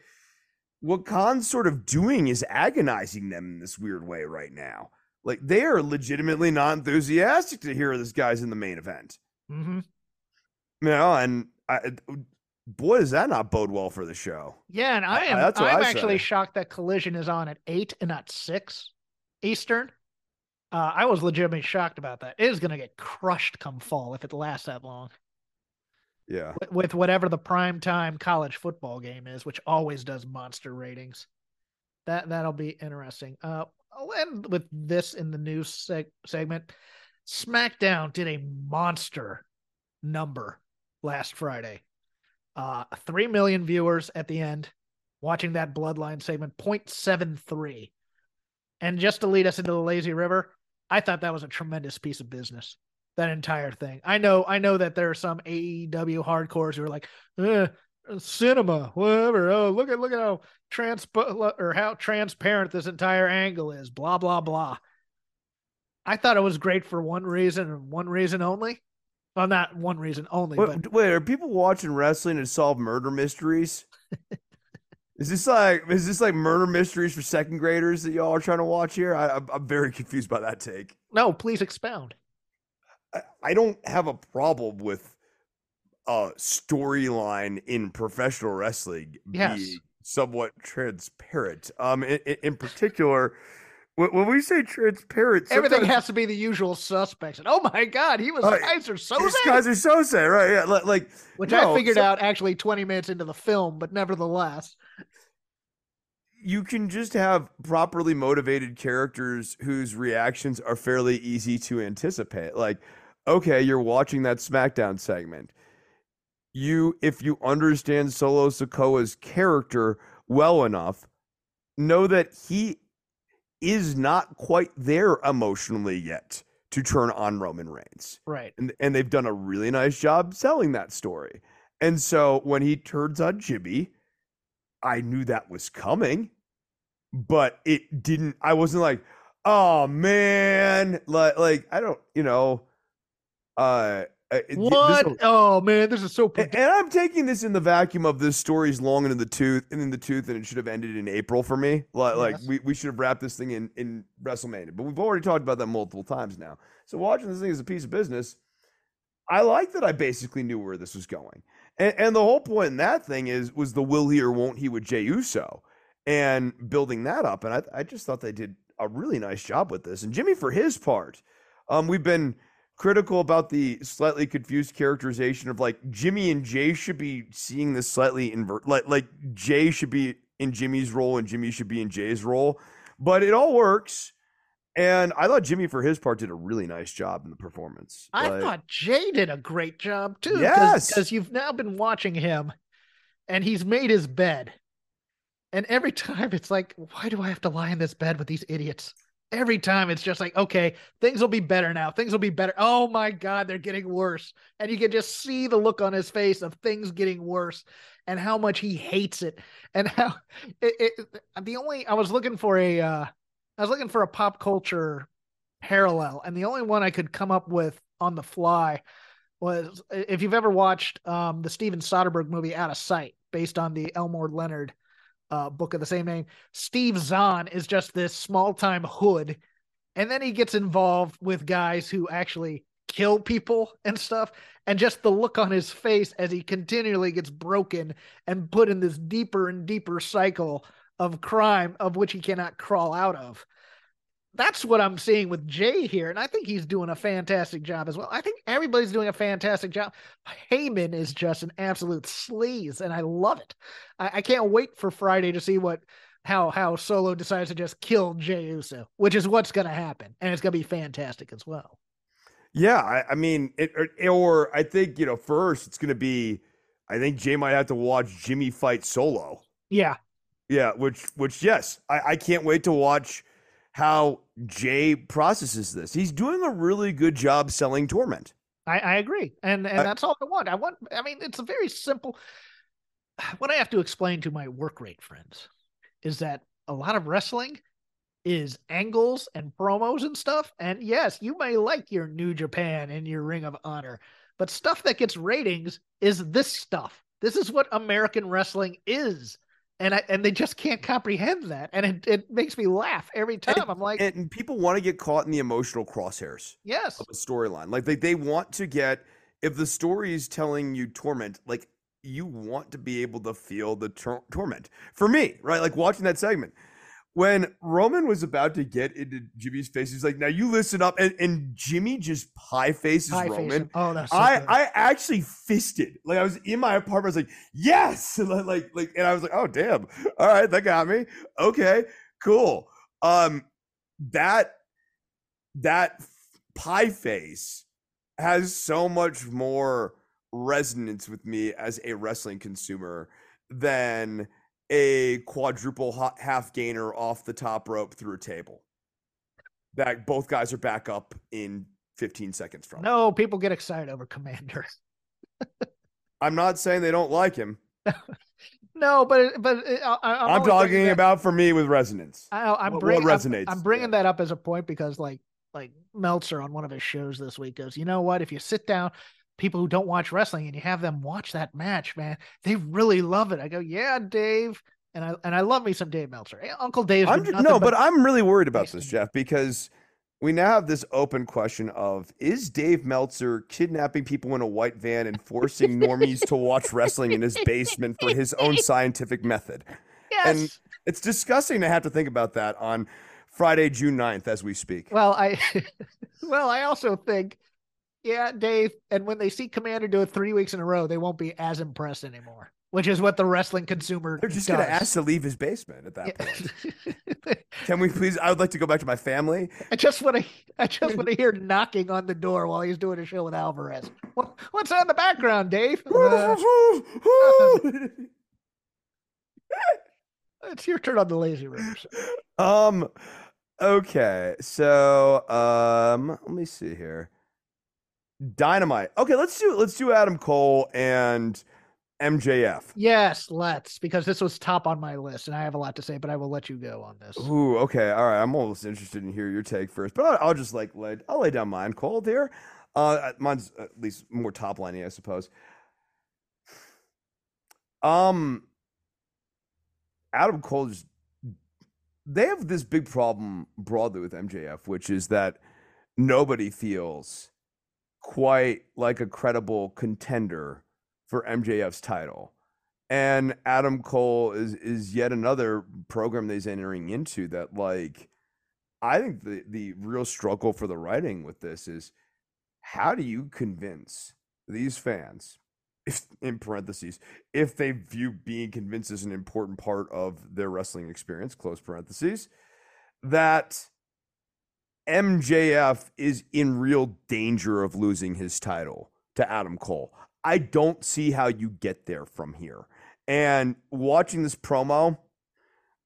what Khan's sort of doing is agonizing them in this weird way right now. Like they are legitimately not enthusiastic to hear this guy's in the main event. Mm-hmm. You know, and I, boy, does that not bode well for the show. Yeah, and I I- am. that's what I'm actually say. shocked that Collision is on at eight and not six Eastern. Uh, I was legitimately shocked about that. It is going to get crushed come fall if it lasts that long Yeah. with, with whatever the prime time college football game is, which always does monster ratings. That that'll be interesting. Uh, I'll end with this in the news seg- segment. SmackDown did a monster number last Friday. Uh, three million viewers at the end watching that Bloodline segment, 0.73. And just to lead us into the lazy river, I thought that was a tremendous piece of business. That entire thing. I know, I know that there are some AEW hardcores who are like, eh, cinema, whatever. Oh, look at look at how trans or how transparent this entire angle is. Blah blah blah. I thought it was great for one reason and one reason only. Well, not one reason only, Wait, but wait, are people watching wrestling to solve murder mysteries? <laughs> is this like is this like murder mysteries for second graders that y'all are trying to watch here? I, I'm, I'm very confused by that take. no, please expound. I, I don't have a problem with a storyline in professional wrestling Yes. being somewhat transparent. Um, in- in particular, when, when we say transparent, Everything has to be the usual suspects. And oh my god, he was Uh, Keyser Soze, guys are so sad, right? Yeah, like which no, I figured so- out actually 20 minutes into the film, but nevertheless, you can just have properly motivated characters whose reactions are fairly easy to anticipate. Like, okay, you're watching that SmackDown segment. You, if you understand Solo Sikoa's character well enough, know that he is not quite there emotionally yet to turn on Roman Reigns right. and and they've done a really nice job selling that story. And so when he turns on Jimmy, I knew that was coming, but it didn't. I wasn't like, oh man, like like I don't, you know, uh, this What? oh man, this is so. and, and I'm taking this in the vacuum of this story's long and in the tooth, and in the tooth, and it should have ended in April for me. Like, like we, we should have wrapped this thing in in WrestleMania, but we've already talked about that multiple times now. So watching this thing as a piece of business, I like that I basically knew where this was going, and, and the whole point in that thing is was the will he or won't he with Jey Uso, and building that up, and I I just thought they did a really nice job with this, and Jimmy for his part, um, we've been critical about the slightly confused characterization of like Jimmy and Jey should be seeing this slightly invert like like Jey should be in Jimmy's role and Jimmy should be in Jey's role. But it all works. And I thought Jimmy for his part did a really nice job in the performance. I Like, thought Jey did a great job too. Yes. because you've now been watching him, and he's made his bed, and every <laughs> time it's like, why do I have to lie in this bed with these idiots? Every time it's just like, okay, things will be better now. Things will be better. Oh my God, they're getting worse. And you can just see the look on his face of things getting worse and how much he hates it. And how <laughs> it, it the only I was looking for a uh I was looking for a pop culture parallel, and the only one I could come up with on the fly was if you've ever watched um, the Steven Soderbergh movie Out of Sight, based on the Elmore Leonard uh, book of the same name. Steve Zahn is just this small time hood, and then he gets involved with guys who actually kill people and stuff. And just the look on his face as he continually gets broken and put in this deeper and deeper cycle of crime of which he cannot crawl out of that's what I'm seeing with Jey here, and I think he's doing a fantastic job as well. I think everybody's doing a fantastic job. Heyman is just an absolute sleaze, and I love it. I, I can't wait for Friday to see what how how Solo decides to just kill Jey Uso, which is what's going to happen, and it's going to be fantastic as well. Yeah, I, I mean, it, or, or I think you know, first it's going to be. I think Jey might have to watch Jimmy fight solo. Yeah, Yeah, which which yes, I, I can't wait to watch how Jey processes this. He's doing a really good job selling torment. I, I agree, and and that's all I want. I want. I mean, it's a very simple. <sighs> What I have to explain to my work rate friends is that a lot of wrestling is angles and promos and stuff. And yes, you may like your New Japan and your Ring of Honor, but stuff that gets ratings is this stuff. This is what American wrestling is. And I and they just can't comprehend that. And it, it makes me laugh every time. I'm like, And people want to get caught in the emotional crosshairs yes. of a storyline. Like they, they want to get if the story is telling you torment, like you want to be able to feel the tor- torment. For me, right? Like watching that segment, when Roman was about to get into Jimmy's face, he's like, "Now you listen up," and, and Jimmy just pie faces High Roman. Oh, that's so I good. I actually fisted. Like I was in my apartment. I was like, yes, and <laughs> like like, like and I was like, oh damn, all right, that got me. Okay, cool. Um, that that pie face has so much more resonance with me as a wrestling consumer than a quadruple half gainer off the top rope through a table. That both guys are back up in 15 seconds from. no, people get excited over Komander. <laughs> I'm not saying they don't like him. <laughs> No, but but uh, it- I, I'm talking about for me with resonance. I, I'm what- what bringing I'm- resonates, I'm, bringing yeah. that up as a point because like like Meltzer on one of his shows this week goes, you know what? If you sit down, people who don't watch wrestling and you have them watch that match, man, they really love it. I go, yeah, Dave, and I and I love me some Dave Meltzer. Eh, Uncle Dave's I'm been ju- nothing no, but I'm really worried about this, Jeff, because we now have this open question of is Dave Meltzer kidnapping people in a white van and forcing normies to watch wrestling in his basement for his own <laughs> scientific method? yes. and- It's disgusting to have to think about that on Friday, June 9th, as we speak. Well, I <laughs> well, I also think, yeah, Dave, and when they see Komander do it three weeks in a row, they won't be as impressed anymore. Which is what the wrestling consumer They're just going to ask to leave his basement at that Yeah. point. <laughs> Can we please? I would like to go back to my family. I just want to. I just want to hear knocking on the door while he's doing a show with Alvarez. What, what's on in the background, Dave? Uh, <laughs> <laughs> it's your turn on the lazy river. sir. um okay so um let me see here dynamite. Okay let's do let's do adam cole and mjf Yes, let's because this was top on my list, and I have a lot to say, but I will let you go on this. Ooh, okay all right i'm almost interested in hear your take first but i'll, I'll just like lay i'll lay down mine. Cole here uh mine's at least more top liney i suppose. Um adam cole just they have this big problem broadly with MJF, which is that nobody feels quite like a credible contender for MJF's title. And Adam Cole is is yet another program that he's entering into that like I think the the real struggle for the writing with this is how do you convince these fans if in parentheses if they view being convinced as an important part of their wrestling experience close parentheses that MJF is in real danger of losing his title to Adam Cole. I don't see how you get there from here. And watching this promo,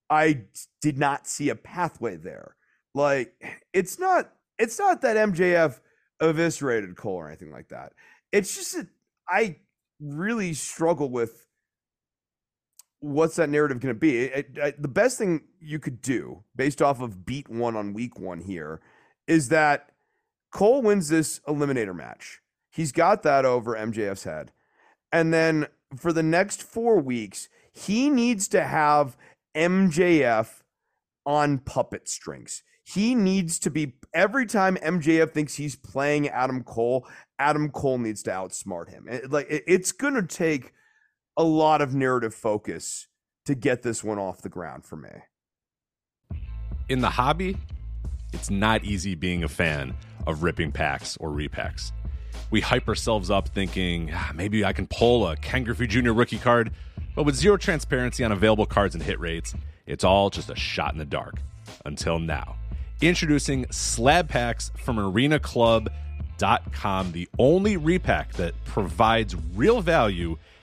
I did not see a pathway there. Like it's not it's not that MJF eviscerated Cole or anything like that. It's just that I really struggle with what's that narrative going to be. It- it- the best thing you could do based off of beat one on week one here is that Cole wins this eliminator match. He's got that over MJF's head. And then for the next four weeks, he needs to have MJF on puppet strings. He needs to be every time MJF thinks he's playing Adam Cole, Adam Cole needs to outsmart him. It- like it- it's going to take a lot of narrative focus to get this one off the ground for me. In the hobby, it's not easy being a fan of ripping packs or repacks. We hype ourselves up thinking "Ah, maybe I can pull a Ken Griffey Jr. rookie card, but with zero transparency on available cards and hit rates, it's all just a shot in the dark. Until now. Introducing slab packs from arenaclub.com, the only repack that provides real value,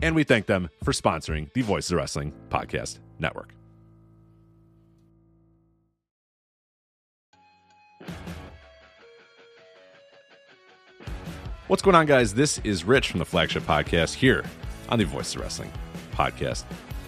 And we thank them for sponsoring the Voice of Wrestling Podcast Network. What's going on, guys? This is Rich from the flagship podcast here on the Voice of Wrestling Podcast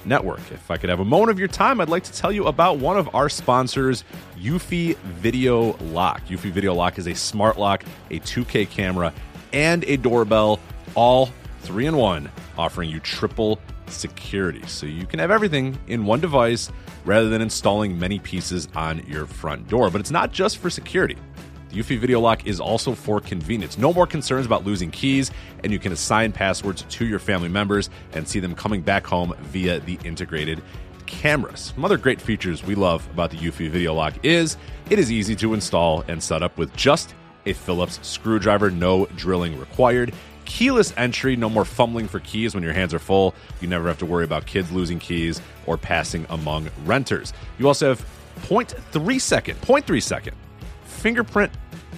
Network. If I could have a moment of your time, I'd like to tell you about one of our sponsors, Eufy Video Lock. Eufy Video Lock is a smart lock, a 2K camera, and a doorbell, all three in one, offering you triple security. So you can have everything in one device rather than installing many pieces on your front door. But it's not just for security. The Eufy Video Lock is also for convenience. No more concerns about losing keys, and you can assign passwords to your family members and see them coming back home via the integrated cameras. Some other great features we love about the Eufy Video Lock is it is easy to install and set up with just a Phillips screwdriver, no drilling required. Keyless entry, no more fumbling for keys when your hands are full. You never have to worry about kids losing keys or passing among renters. You also have 0.3 second, 0.3 second fingerprint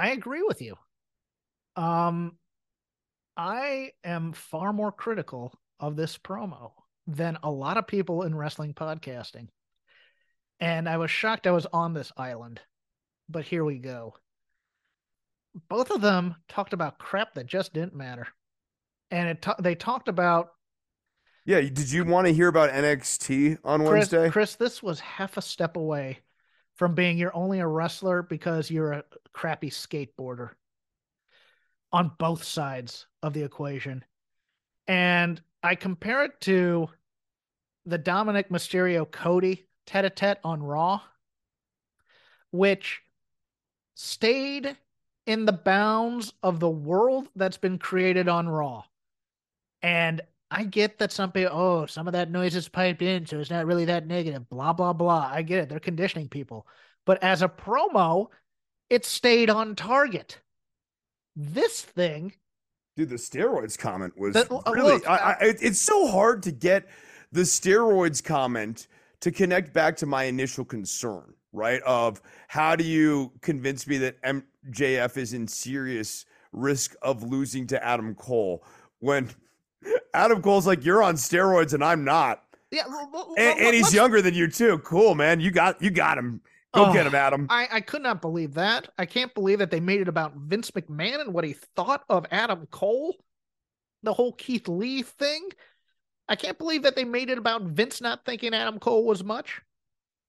I agree with you. Um, I am far more critical of this promo than a lot of people in wrestling podcasting. And I was shocked I was on this island, but here we go. Both of them talked about crap that just didn't matter. And it they talked about Yeah, did you want to hear about NXT on Chris, Wednesday? Chris, this was half a step away from being you're only a wrestler because you're a crappy skateboarder on both sides of the equation. And I compare it to the Dominic Mysterio Cody tete a tete on Raw, which stayed in the bounds of the world that's been created on Raw. And I get that some people, oh, some of that noise is piped in, so it's not really that negative, blah, blah, blah. I get it. They're conditioning people. But as a promo, it stayed on target. This thing. Dude, the steroids comment was The- uh, really. look, I, I, it's so hard to get the steroids comment to connect back to my initial concern, right? Of how do you convince me that MJF is in serious risk of losing to Adam Cole when Adam Cole's like, you're on steroids and I'm not. Yeah, l- l- And, and he's younger than you too. Cool, man. You got you got him. Go Oh, get him, Adam. I, I could not believe that. I can't believe that they made it about Vince McMahon and what he thought of Adam Cole. The whole Keith Lee thing. I can't believe that they made it about Vince not thinking Adam Cole was much.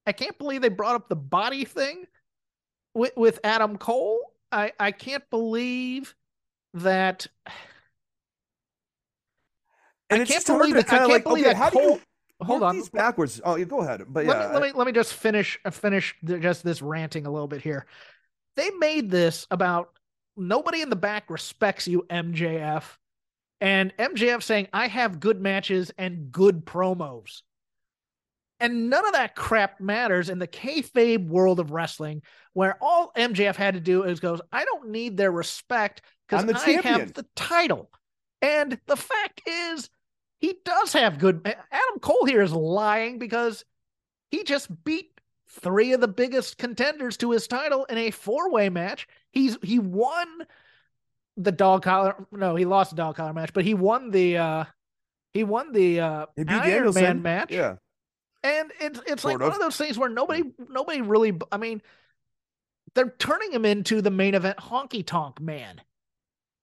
I can't believe they brought up the body thing with, with Adam Cole. I, I can't believe that. And I it's can't believe to that. I can't like, believe okay, that how do you Hold on. these backwards. Oh, yeah, go ahead. But yeah, let me, let me let me just finish uh, finish just this ranting a little bit here. They made this about nobody in the back respects you, MJF, and MJF saying I have good matches and good promos, and none of that crap matters in the kayfabe world of wrestling, where all MJF had to do is goes, I don't need their respect because I champion." have the title, and the fact is. He does have good. Adam Cole here is lying because he just beat three of the biggest contenders to his title in a four-way match. He's he won the dog collar. No, he lost the dog collar match, but he won the uh he won the uh Iron Danielson. Man match. Yeah. And it's it's like Sort one of. of those things where nobody nobody really I mean they're turning him into the main event honky tonk man.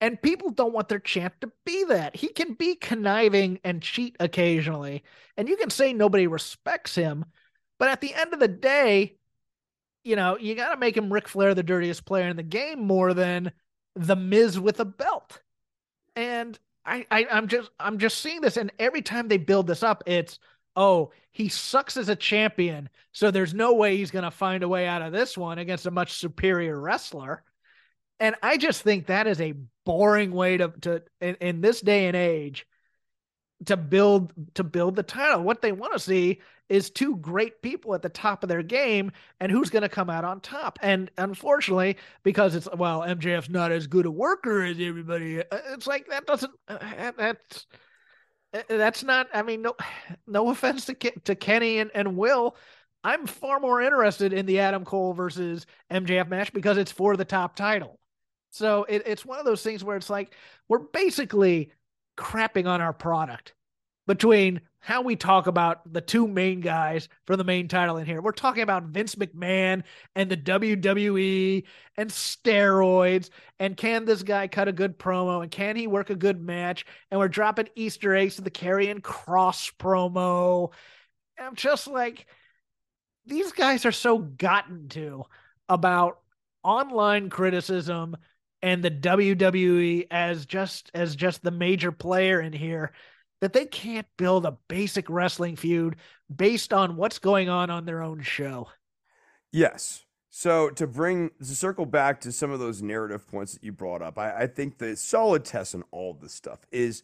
And people don't want their champ to be that. He can be conniving and cheat occasionally. And you can say nobody respects him, but at the end of the day, you know, you got to make him Ric Flair the dirtiest player in the game more than the Miz with a belt. And I, I I'm just I'm just seeing this, and every time they build this up, it's oh he sucks as a champion, so there's no way he's gonna find a way out of this one against a much superior wrestler. And I just think that is a boring way to to in, in this day and age to build to build the title. What they want to see is two great people at the top of their game and who's going to come out on top. And unfortunately, because it's well, MJF's not as good a worker as everybody. uh, It's like that doesn't uh, that's uh, that's not. I mean, no, <sighs> no offense to to Kenny and, and Will. I'm far more interested in the Adam Cole versus MJF match because it's for the top title. So it, it's one of those things where it's like we're basically crapping on our product between how we talk about the two main guys for the main title in here. We're talking about Vince McMahon and the WWE and steroids and can this guy cut a good promo and can he work a good match? And we're dropping Easter eggs to the Karrion Kross promo. And I'm just like, these guys are so gotten to about online criticism and the WWE as just as just the major player in here that they can't build a basic wrestling feud based on what's going on on their own show. Yes. So to bring to circle back to some of those narrative points that you brought up, I, I think the solid test in all this stuff is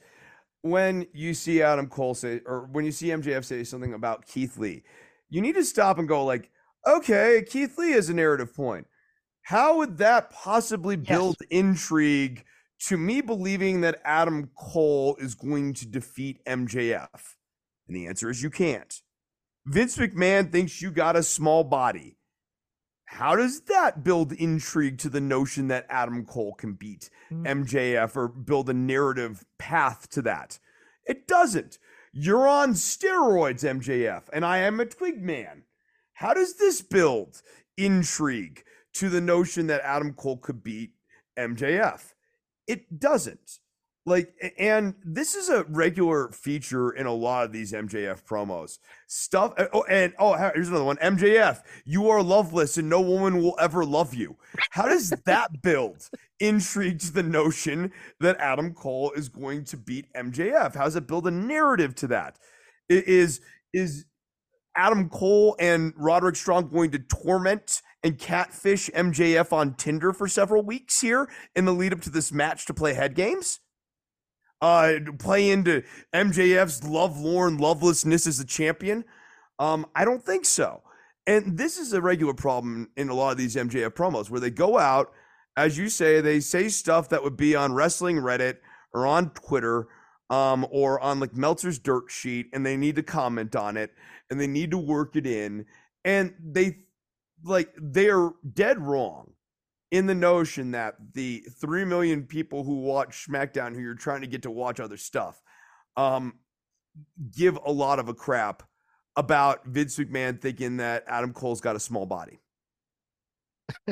when you see Adam Cole say or when you see MJF say something about Keith Lee, you need to stop and go like, okay, Keith Lee is a narrative point. How would that possibly Yes. build intrigue to me believing that Adam Cole is going to defeat MJF? And the answer is you can't. Vince McMahon thinks you got a small body. How does that build intrigue to the notion that Adam Cole can beat. Mm. MJF or build a narrative path to that? It doesn't. You're on steroids, MJF, and I am a twig man. How does this build intrigue to the notion that Adam Cole could beat MJF? It doesn't. Like, and this is a regular feature in a lot of these MJF promos. Stuff. Oh, and oh, here's another one. MJF, you are loveless, and no woman will ever love you. How does that <laughs> build intrigue to the notion that Adam Cole is going to beat MJF? How does it build a narrative to that? Is is Adam Cole and Roderick Strong going to torment and catfish MJF on Tinder for several weeks here in the lead up to this match to play head games? uh, play into MJF's lovelorn lovelessness as a champion? Um, I don't think so. And this is a regular problem in a lot of these MJF promos where they go out, as you say, they say stuff that would be on wrestling Reddit or on Twitter um, or on like Meltzer's dirt sheet, and they need to comment on it and they need to work it in. And they like they're dead wrong in the notion that the 3 million people who watch SmackDown who you're trying to get to watch other stuff um, give a lot of a crap about Vince McMahon thinking that Adam Cole's got a small body. <laughs>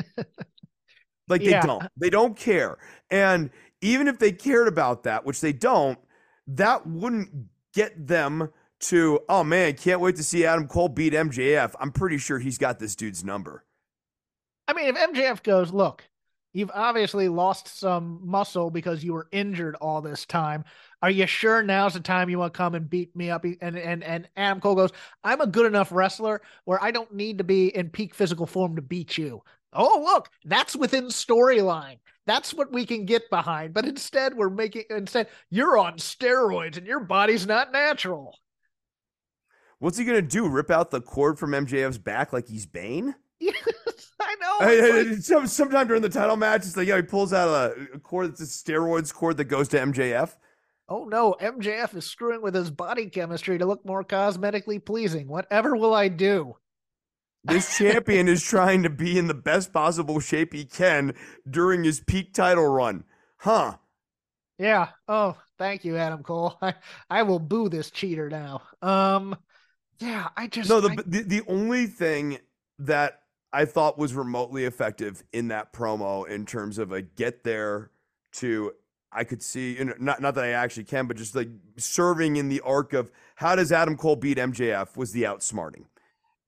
like they yeah. don't. They don't care. And even if they cared about that, which they don't, that wouldn't get them to, oh man, can't wait to see Adam Cole beat MJF. I'm pretty sure he's got this dude's number. I mean, if MJF goes, look, you've obviously lost some muscle because you were injured all this time. Are you sure now's the time you want to come and beat me up? And and and Adam Cole goes, I'm a good enough wrestler where I don't need to be in peak physical form to beat you. Oh, look, that's within storyline. That's what we can get behind. But instead, we're making instead you're on steroids and your body's not natural. What's he gonna do? Rip out the cord from MJF's back like he's Bane? <laughs> I know. I, like... some, sometime during the title match, it's like, yeah, he pulls out a, cord that's a steroids cord that goes to MJF. Oh no, MJF is screwing with his body chemistry to look more cosmetically pleasing. Whatever will I do? This <laughs> champion is trying to be in the best possible shape he can during his peak title run. Huh. Yeah. Oh, thank you, Adam Cole. <laughs> I, I will boo this cheater now. Um yeah, I just No, the I... the, the only thing that I thought was remotely effective in that promo in terms of a get there to I could see you know, not not that I actually can, but just like serving in the arc of how does Adam Cole beat MJF was the outsmarting.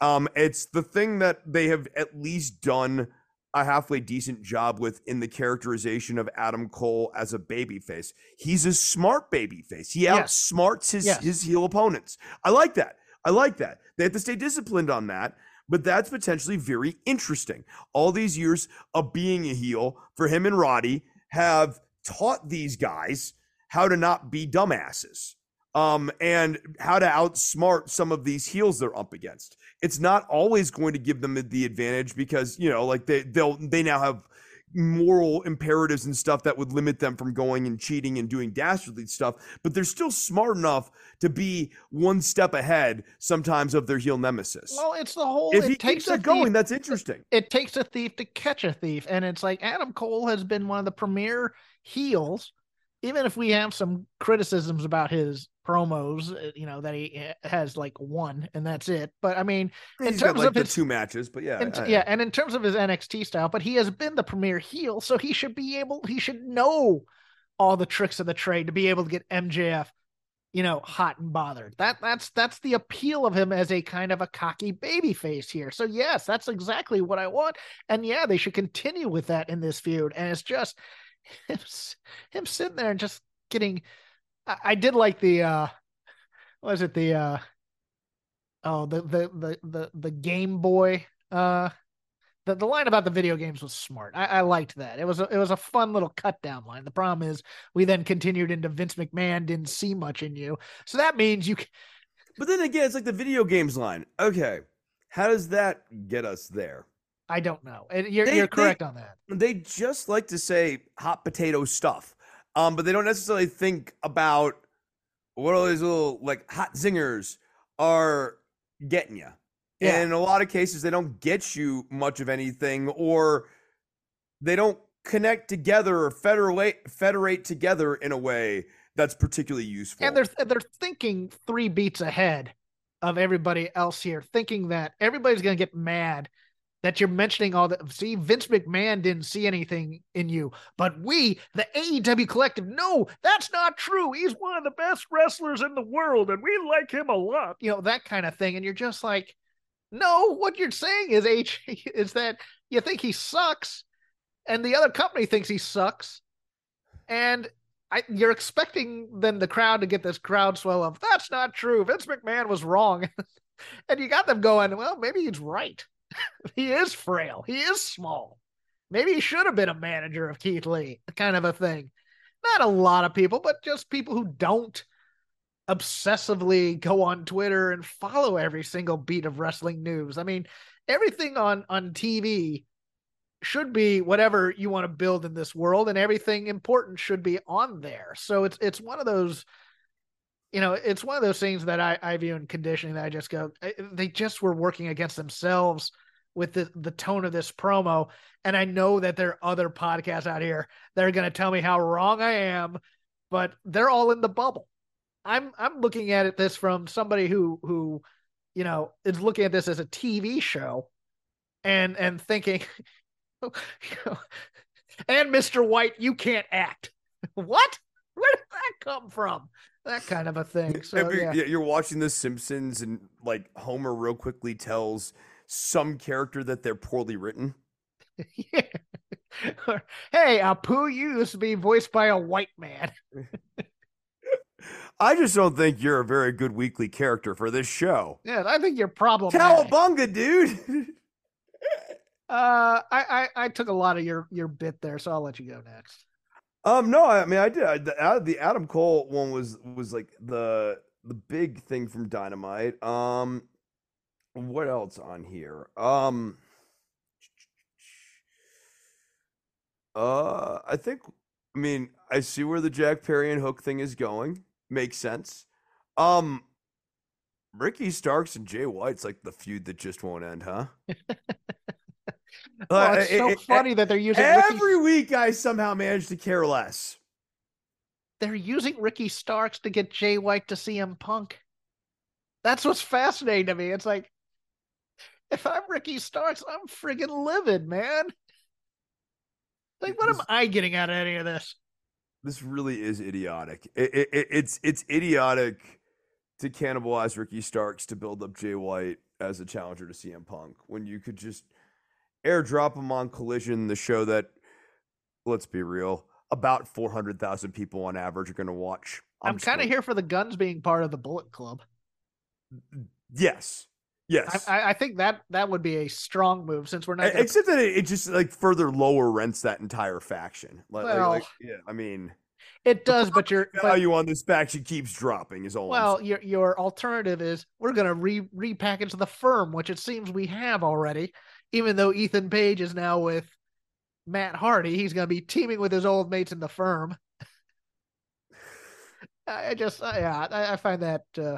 Um, it's the thing that they have at least done a halfway decent job with in the characterization of Adam Cole as a babyface. He's a smart babyface. He yes. outsmarts his yes. his heel opponents. I like that. I like that. They have to stay disciplined on that but that's potentially very interesting. All these years of being a heel for him and Roddy have taught these guys how to not be dumbasses um, and how to outsmart some of these heels they're up against. It's not always going to give them the advantage because you know, like they they'll they now have moral imperatives and stuff that would limit them from going and cheating and doing dastardly stuff, but they're still smart enough to be one step ahead sometimes of their heel nemesis. Well, it's the whole. If he keeps that going, that's interesting. It, it takes a thief to catch a thief, and it's like Adam Cole has been one of the premier heels. Even if we have some criticisms about his promos, uh, you know, that he has like one and that's it. But I mean, in He's terms like of his two matches, but yeah, I, yeah, and in terms of his NXT style, but he has been the premier heel, so he should be able, he should know all the tricks of the trade to be able to get MJF, you know, hot and bothered. That that's that's the appeal of him as a kind of a cocky baby face here. So yes, that's exactly what I want, and yeah, they should continue with that in this feud. And it's just <laughs> him, him sitting there and just getting I, I did like the uh was it the uh oh the the the the, the Game Boy uh the, the line about the video games was smart. I, I liked that. It was a, it was a fun little cut down line. The problem is we then continued into Vince McMahon didn't see much in you, so that means you. Can... But then again, it's like the video games line. Okay, how does that get us there? I don't know. You're, they, you're correct they, on that. They just like to say hot potato stuff um, but they don't necessarily think about what all these little like hot zingers are getting you. Yeah. And in a lot of cases, they don't get you much of anything, or they don't connect together or federate federate together in a way that's particularly useful. And they're they're thinking three beats ahead of everybody else here, thinking that everybody's going to get mad that you're mentioning all the see Vince McMahon didn't see anything in you, but we, the AEW collective, no, that's not true. He's one of the best wrestlers in the world, and we like him a lot. You know that kind of thing, and you're just like, no, what you're saying is H <laughs> is that you think he sucks, and the other company thinks he sucks, and I, you're expecting then the crowd to get this crowd swell of that's not true. Vince McMahon was wrong, <laughs> and you got them going. Well, maybe he's right <laughs> he is frail. He is small. Maybe he should have been a manager of Keith Lee, kind of a thing. Not a lot of people, but just people who don't obsessively go on Twitter and follow every single beat of wrestling news. I mean, everything on on TV should be whatever you want to build in this world and everything important should be on there. So it's it's one of those you know, it's one of those things that I, I view in conditioning that I just go, eh, they just were working against themselves with the, the tone of this promo. And I know that there are other podcasts out here that are going to tell me how wrong I am, but they're all in the bubble. I'm, I'm looking at it this from somebody who, who, you know, is looking at this as a TV show and, and thinking, <laughs> and Mr. White, you can't act. <laughs> what? Where did that come from? that kind of a thing. So you're, yeah. you're watching The Simpsons, and like Homer real quickly tells some character that they're poorly written. <laughs> yeah. <laughs> hey, Apu you used to be voiced by a white man. <laughs> I just don't think you're a very good weekly character for this show. Yeah, I think you're problematic. Cowabunga, dude. uh, I, I I took a lot of your your bit there, so I'll let you go next. Um, no, I mean I did. I, the, the Adam Cole one was was like the the big thing from Dynamite. Um, what else on here? Um, uh, I think. I mean, I see where the Jack Perry and Hook thing is going. Makes sense. Um, Ricky Starks and Jay White's like the feud that just won't end, huh? <laughs> Oh, it's so it, funny it, that they're using every Ricky... week. I somehow manage to care less. They're using Ricky Starks to get Jay White to CM Punk. That's what's fascinating to me. It's like, if I'm Ricky Starks, I'm friggin' livid, man. Like, what this, am I getting out of any of this? This really is idiotic. It, it's it's idiotic to cannibalize Ricky Starks to build up Jay White as a challenger to CM Punk when you could just airdrop them on Collision, the show that, let's be real, about 400,000 people on average are going to watch. I'm, I'm kind of here for the Gunns being part of the Bullet Club. Yes. Yes. I, I, think that that would be a strong move since we're not. Gonna... Except that it, it, just like further lower rents that entire faction. Like, well, like, yeah, I mean, it does, but your value but, on this faction keeps dropping. Is all. Well, your your alternative is we're going to re repackage the firm, which it seems we have already even though Ethan Page is now with Matt Hardy, he's going to be teaming with his old mates in the firm. <laughs> I just, yeah, I, I find that uh,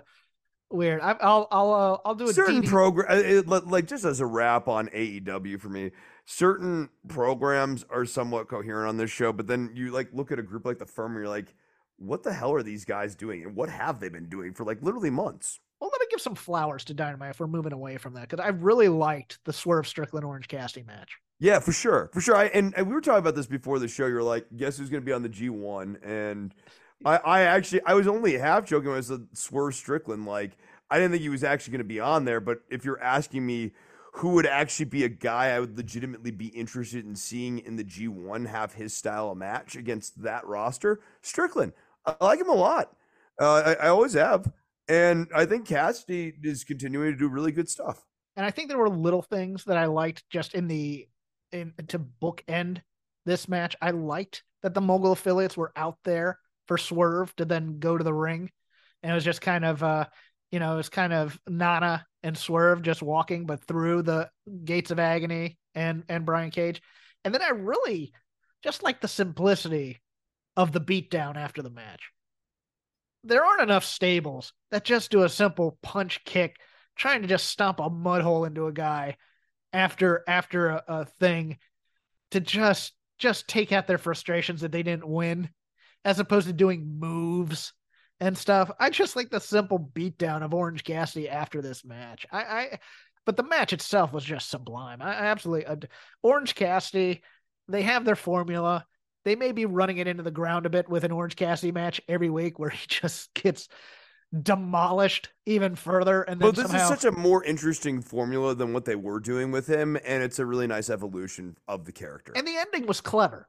weird. I, will I'll, uh, I'll do a certain program, uh, like just as a wrap on AEW for me. Certain programs are somewhat coherent on this show, but then you like look at a group like the firm, and you're like, what the hell are these guys doing, and what have they been doing for like literally months? well, let me give some flowers to Dynamite if we're moving away from that because I really liked the Swerve Strickland Orange Cassidy match. Yeah, for sure, for sure. I, and, and we were talking about this before the show. You're like, guess who's going to be on the G1? And I, I actually, I was only half joking when I said Swerve Strickland. Like, I didn't think he was actually going to be on there. But if you're asking me who would actually be a guy I would legitimately be interested in seeing in the G1 have his style of match against that roster, Strickland. I like him a lot. Uh, I, I always have. And I think Cassidy is continuing to do really good stuff. And I think there were little things that I liked just in the in to bookend this match. I liked that the mogul affiliates were out there for Swerve to then go to the ring. And it was just kind of uh, you know, it was kind of Nana and Swerve just walking, but through the gates of agony and and Brian Cage. And then I really just like the simplicity of the beatdown after the match there aren't enough stables that just do a simple punch kick, trying to just stomp a mud hole into a guy after after a, a thing to just just take out their frustrations that they didn't win, as opposed to doing moves and stuff. I just like the simple beatdown of Orange Cassidy after this match. I, I but the match itself was just sublime. I, I absolutely ad- Orange Cassidy. They have their formula. They may be running it into the ground a bit with an Orange Cassidy match every week, where <laughs> he just gets demolished even further. And then But this somehow, is such a more interesting formula than what they were doing with him, and it's a really nice evolution of the character. and the ending was clever,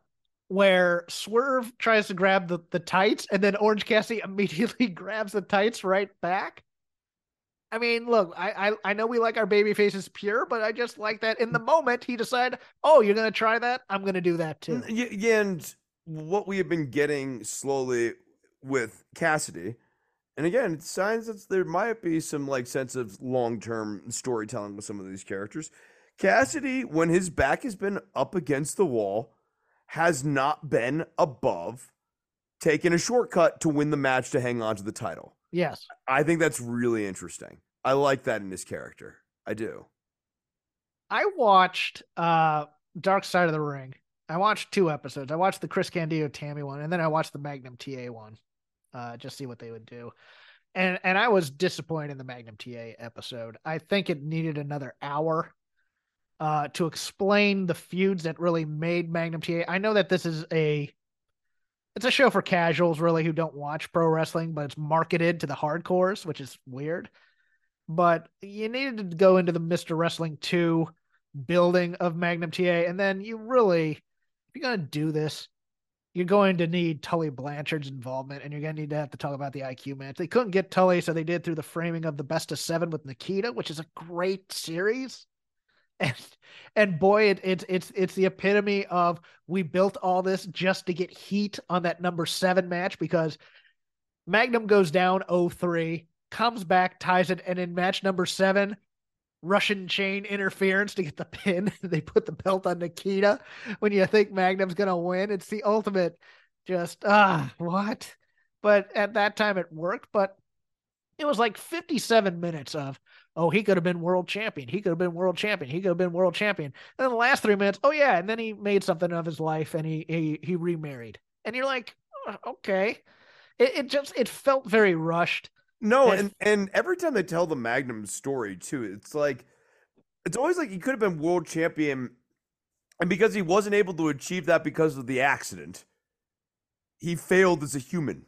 where Swerve tries to grab the the tights, and then Orange Cassidy <laughs> immediately grabs the tights right back. I mean, look, I, I I know we like our baby faces pure, but I just like that in the moment he decided, oh, you're gonna try that, I'm gonna do that too. Yeah, and what we have been getting slowly with Cassidy, and again, signs that there might be some like sense of long term storytelling with some of these characters. Cassidy, when his back has been up against the wall, has not been above taking a shortcut to win the match to hang on to the title. Yes. I think that's really interesting. I like that in his character. I do. I watched uh Dark Side of the Ring. I watched two episodes. I watched the Chris Candido Tammy one, and then I watched the Magnum TA one. Uh just see what they would do. And and I was disappointed in the Magnum TA episode. I think it needed another hour uh to explain the feuds that really made Magnum TA. I know that this is a it's a show for casuals really who don't watch pro wrestling, but it's marketed to the hardcores, which is weird. But you needed to go into the Mr. Wrestling 2 building of Magnum TA, and then you really, if you're gonna do this, you're going to need Tully Blanchard's involvement, and you're gonna need to have to talk about the IQ match. They couldn't get Tully, so they did through the framing of the best of seven with Nikita, which is a great series. <laughs> And and boy, it, it's it's it's the epitome of we built all this just to get heat on that number seven match because Magnum goes down 0-3, comes back, ties it, and in match number seven, Russian chain interference to get the pin. <laughs> they put the belt on Nikita when you think Magnum's gonna win. It's the ultimate just ah what? But at that time it worked, but it was like 57 minutes of oh he could have been world champion. He could have been world champion. He could have been world champion. And then the last three minutes oh yeah. And then he made something of his life and he he, he remarried. And you're like "Oh, okay. It, it just it felt very rushed. No, Yes. and and every time they tell the Magnum story too, it's like it's always like he could have been world champion, and because he wasn't able to achieve that because of the accident, he failed as a human.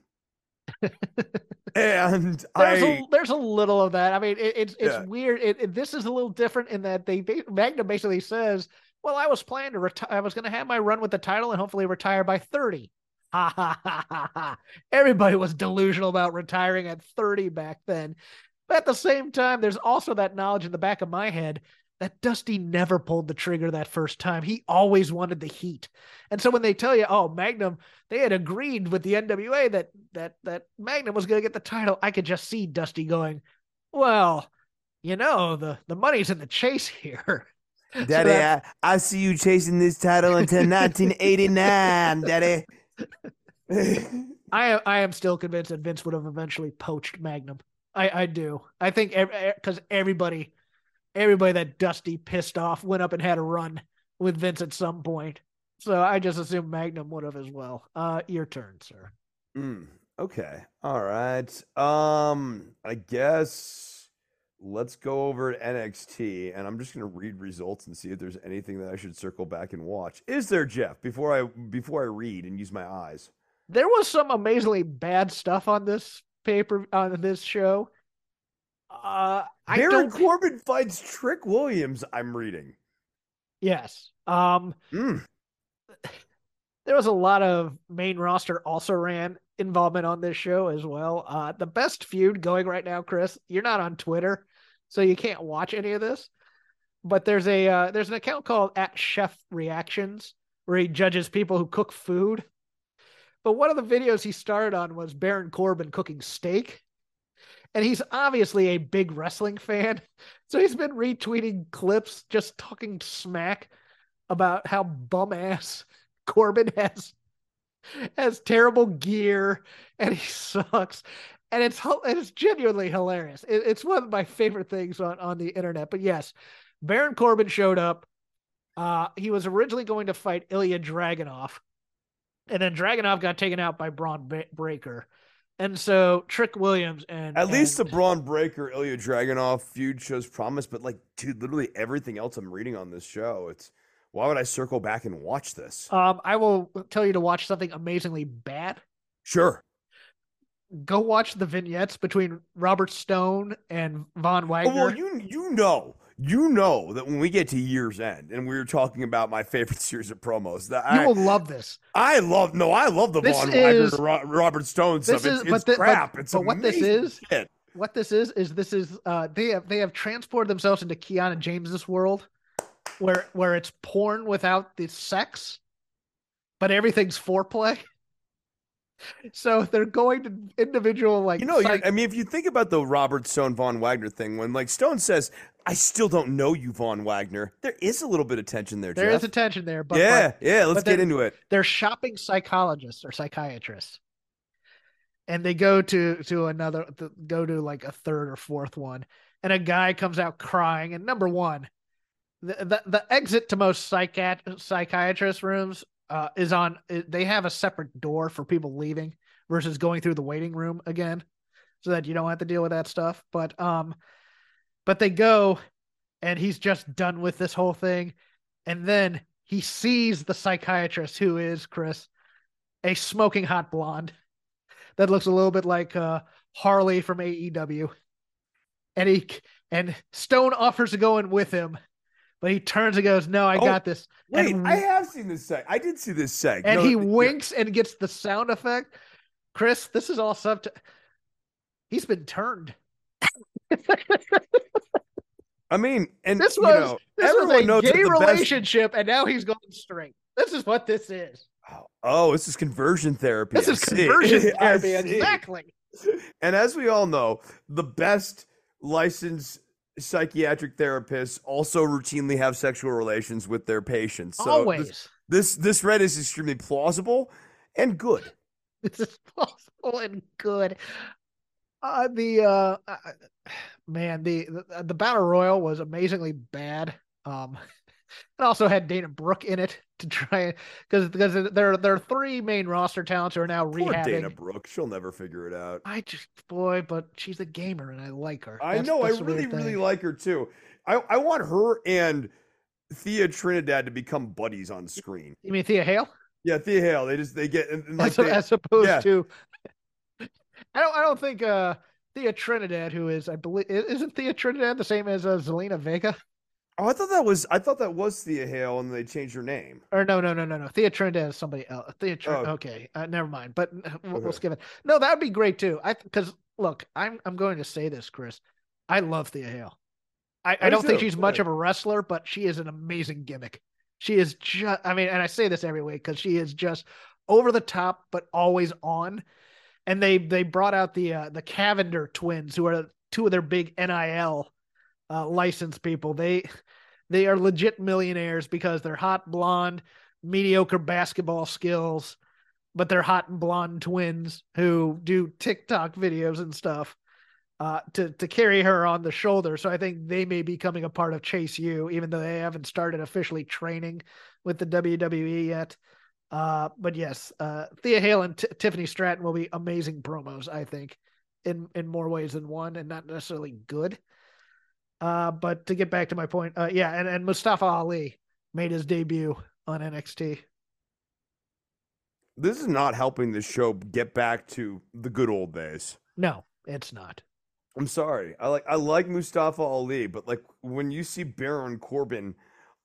<laughs> and there's I a there's a little of that. I mean it, it's it's Yeah. weird. It, it- this is a little different in that they magnum basically says well i was planning to retire i was going to have my run with the title and hopefully retire by 30 <laughs> ha ha ha ha ha. Everybody was delusional about retiring at 30 back then. But at the same time there's also that knowledge in the back of my head that Dusty never pulled the trigger that first time. He always wanted the heat. And so when they tell you, oh, Magnum, they had agreed with the NWA that that that Magnum was going to get the title, I could just see Dusty going, well, you know, the the money's in the chase here. <laughs> So Daddy, that- I, I see you chasing this title until <laughs> 1989, Daddy. I I am still convinced that Vince would have eventually poached Magnum. I I do. I think because eh, everybody everybody that Dusty pissed off went up and had a run with Vince at some point. So I just assume Magnum would have as well. Uh, your turn, sir. Mm, okay. All right. Um, I guess let's go over to NXT, and I'm just gonna read results and see if there's anything that I should circle back and watch. Is there, Jeff? Before I before I read and use my eyes. There was some amazingly bad stuff on this paper on this show. Uh, I Baron. Corbin fights Trick Williams. I'm reading. yes. Um, Mm. there was a lot of main roster also ran involvement on this show as well. Uh, the best feud going right now, Chris. You're not on Twitter, so you can't watch any of this. But there's a uh, there's an account called at Chef Reactions where he judges people who cook food. But one of the videos he started on was Baron Corbin cooking steak. And he's obviously a big wrestling fan. <laughs> So he's been retweeting clips just talking smack about how bum ass <laughs> Corbin has has terrible gear and he <laughs> sucks. And it's it's genuinely hilarious. It, it's one of my favorite things on, on the internet. But yes, Baron Corbin showed up. Uh, he was originally going to fight Ilya Dragunov, and then Dragunov got taken out by Bron Breakker. And so Trick Williams and At least the and- Bron Breakker Ilya Dragunov feud shows promise, but like, dude, literally everything else I'm reading on this show, it's why would I circle back and watch this? um, I will tell you to watch something amazingly bad. Sure. Go watch the vignettes between Robert Stone and Von Oh, Wagner. well, you you know, you know that when we get to year's end and we were talking about my favorite <laughs> series of promos, that You I, will love this. I love no, I love the This Von is- Ro- Robert Stone stuff. This It's, is- but it's the- but- crap. it's but what this is- shit. What this is is this is uh they have they have transported themselves into Keanu James's world where where it's porn without the sex, but everything's foreplay. <laughs> So they're going to individual like You know, psych- I mean, if you think about the Robert Stone Von Wagner thing, when like Stone says, "I still don't know you, Von Wagner," there is a little bit of tension there. there is Jeff. a tension there, but yeah, but yeah. Let's get into it. they're shopping psychologists or psychiatrists and they go to to another th- go to like a third or fourth one and a guy comes out crying and number one the the, the exit to most psychiat- psychiatrist rooms uh, is on they have a separate door for people leaving versus going through the waiting room again so that you don't have to deal with that stuff. But um but they go and he's just done with this whole thing. And then he sees the psychiatrist who is chris a smoking hot blonde that looks a little bit like uh harley from aew and he and stone offers to go in with him but he turns and goes no i Oh, got this Wait, and, I have seen this seg. I did see this seg. and No, he yeah. winks and gets the sound effect chris this is all sub he's been turned I mean, and This you was know, this was everyone a knows gay the best- relationship and now he's going straight this is what this is Oh, Oh, this is conversion therapy. this I is see. conversion <laughs> therapy exactly And as we all know, the best licensed psychiatric therapists also routinely have sexual relations with their patients. So always This, this this red is extremely plausible and good. <laughs> this is possible and good. Uh, the uh, uh, <sighs> man, the, the the battle royal was amazingly bad. Um, <laughs> it also had Dana Brooke in it to try because because there there are three main roster talents who are now Poor rehabbing. Dana Brooke, she'll never figure it out. I just boy, but she's a gamer and I like her. I know, I really, really like her too. I, I want her and Thea Trinidad to become buddies on screen. You mean Thea Hale? Yeah, Thea Hale. They just they get and, and like as, they, as opposed yeah. to <laughs> I don't I don't think uh Thea Trinidad, who is I believe isn't Thea Trinidad the same as uh, Zelina Vega? Oh, I thought that was I thought that was Thea Hale, and they changed her name. Or no, no, no, no, no. Thea Trinidad is somebody else. Thea Trin- Oh. okay, uh, never mind. But uh, we'll, we'll skip it. No, that would be great too. I because look, I'm I'm going to say this, Chris. I love Thea Hale. I, I, I do don't think she's much yeah. of a wrestler, but she is an amazing gimmick. She is just. I mean, and I say this every week because she is just over the top, but always on. And they they brought out the uh, the Cavinder twins, who are two of their big NIL uh, license people. They they are legit millionaires because they're hot blonde, mediocre basketball skills, but they're hot and blonde twins who do TikTok videos and stuff uh, to to carry her on the shoulder. So I think they may be coming a part of Chase U, even though they haven't started officially training with the WWE yet. Uh, but yes, uh, Thea Hale and T- Tiffany Stratton will be amazing promos. I think in in more ways than one, and not necessarily good. Uh, but to get back to my point, uh, yeah, and, and Mustafa Ali made his debut on NXT. This is not helping the show get back to the good old days. No, it's not. I'm sorry. I like I like Mustafa Ali, but like when you see Baron Corbin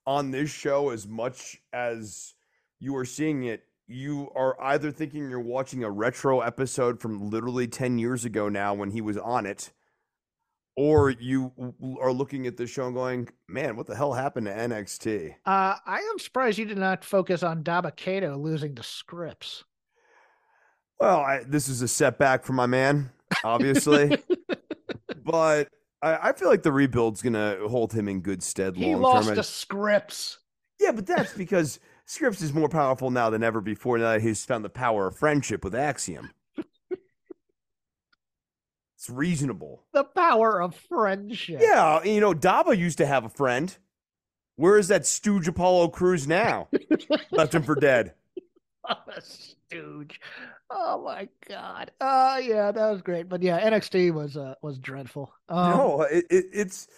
on this show as much as you are seeing it, you are either thinking you're watching a retro episode from literally 10 years ago now when he was on it, or you are looking at the show and going, "Man, what the hell happened to NXT?" Uh, I am surprised you did not focus on Dabba-Kato losing to Scrypts. Well, I, this is a setback for my man, obviously, <laughs> but I, I feel like the rebuild's gonna hold him in good stead he lost to Scrypts. Yeah, but that's because Scrypts is more powerful now than ever before. Now that he's found the power of friendship with Axiom, it's reasonable. The power of friendship. Yeah, you know, Dabba used to have a friend. Where is that stooge Apollo Crews now? <laughs> Left him for dead. <laughs> a stooge. Oh, Oh my god. Uh yeah, that was great. But yeah, NXT was uh was dreadful. Um, no, it, it, it's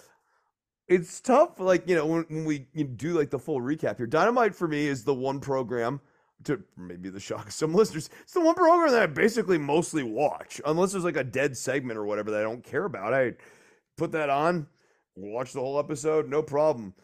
it's tough. Like you know, when, when we do like the full recap here, Dynamite for me is the one program to maybe the shock of some listeners. It's the one program that I basically mostly watch, unless there's like a dead segment or whatever that I don't care about. I put that on, watch the whole episode, no problem.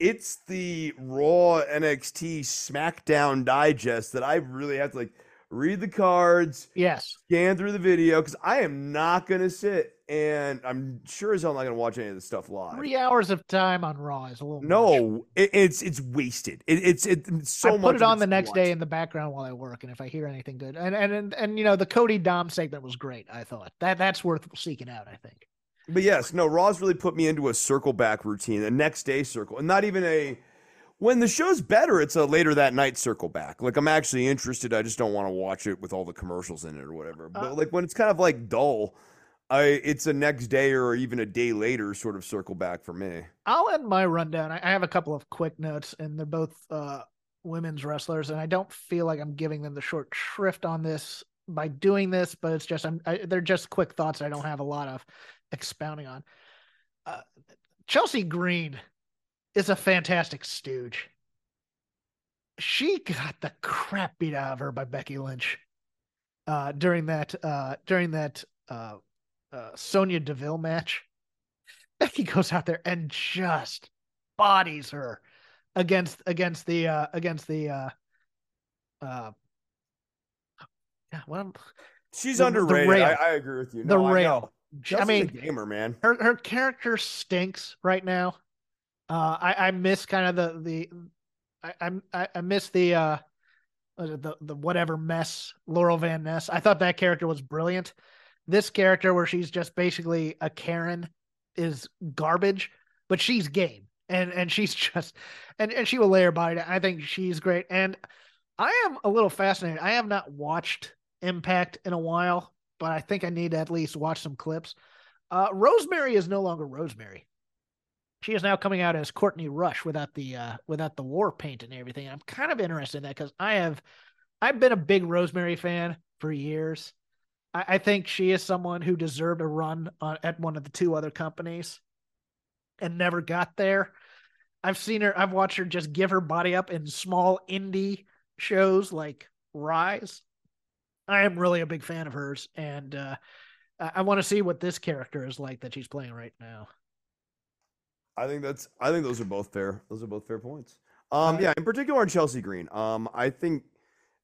It's the Raw NXT SmackDown digest that I really have to like read the cards, Yes. scan through the video because I am not gonna sit and I'm sure as hell not gonna watch any of this stuff live. Three hours of time on Raw is a little. No, it, it's it's wasted. It, it's it's so I much. put it on the next too day in the background while I work, and if I hear anything good, and and and, and you know the Cody Dom segment was great. I thought that that's worth seeking out. I think. But yes, no, Raw's really put me into a circle back routine, a next day circle, and not even a. When the show's better, it's a later that night circle back. Like I'm actually interested. I just don't want to watch it with all the commercials in it or whatever. But Uh, like when it's kind of like dull, I it's a next day or even a day later sort of circle back for me. I'll end my rundown. I have a couple of quick notes, and they're both uh, women's wrestlers, and I don't feel like I'm giving them the short shrift on this by doing this, but it's just I'm I, they're just quick thoughts. I don't have a lot of expounding on. Uh, Chelsea Green is a fantastic stooge. She got the crap beat out of her by Becky Lynch uh, during that uh, during that uh, Sonya Deville match. <laughs> Becky goes out there and just bodies her against against the uh against the uh uh yeah, well, She's The- the underrated. rail. I, I agree with you. the No, I rail. know. I mean, a gamer, man. her her character stinks right now. Uh, I I miss kind of the the I I'm- I I miss the uh the the whatever mess Laurel Van Ness. I thought that character was brilliant. This character where she's just basically a Karen is garbage, but she's game and and she's <laughs> just and and she will lay her body down. I think she's great and I am a little fascinated. I have not watched Impact in a while, but I think I need to at least watch some clips. Uh, Rosemary is no longer Rosemary. She is now coming out as Courtney Rush without the uh, without the war paint and everything. And I'm kind of interested in that because I have I've been a big Rosemary fan for years. I, I think she is someone who deserved a run on, at one of the two other companies and never got there. I've seen her. I've watched her just give her body up in small indie shows like Rise. I am really a big fan of hers, and uh, I, I want to see what this character is like that she's playing right now. I think that's. I think those are both fair. Those are both fair points. Um, yeah, in particular on Chelsea Green. Um, I think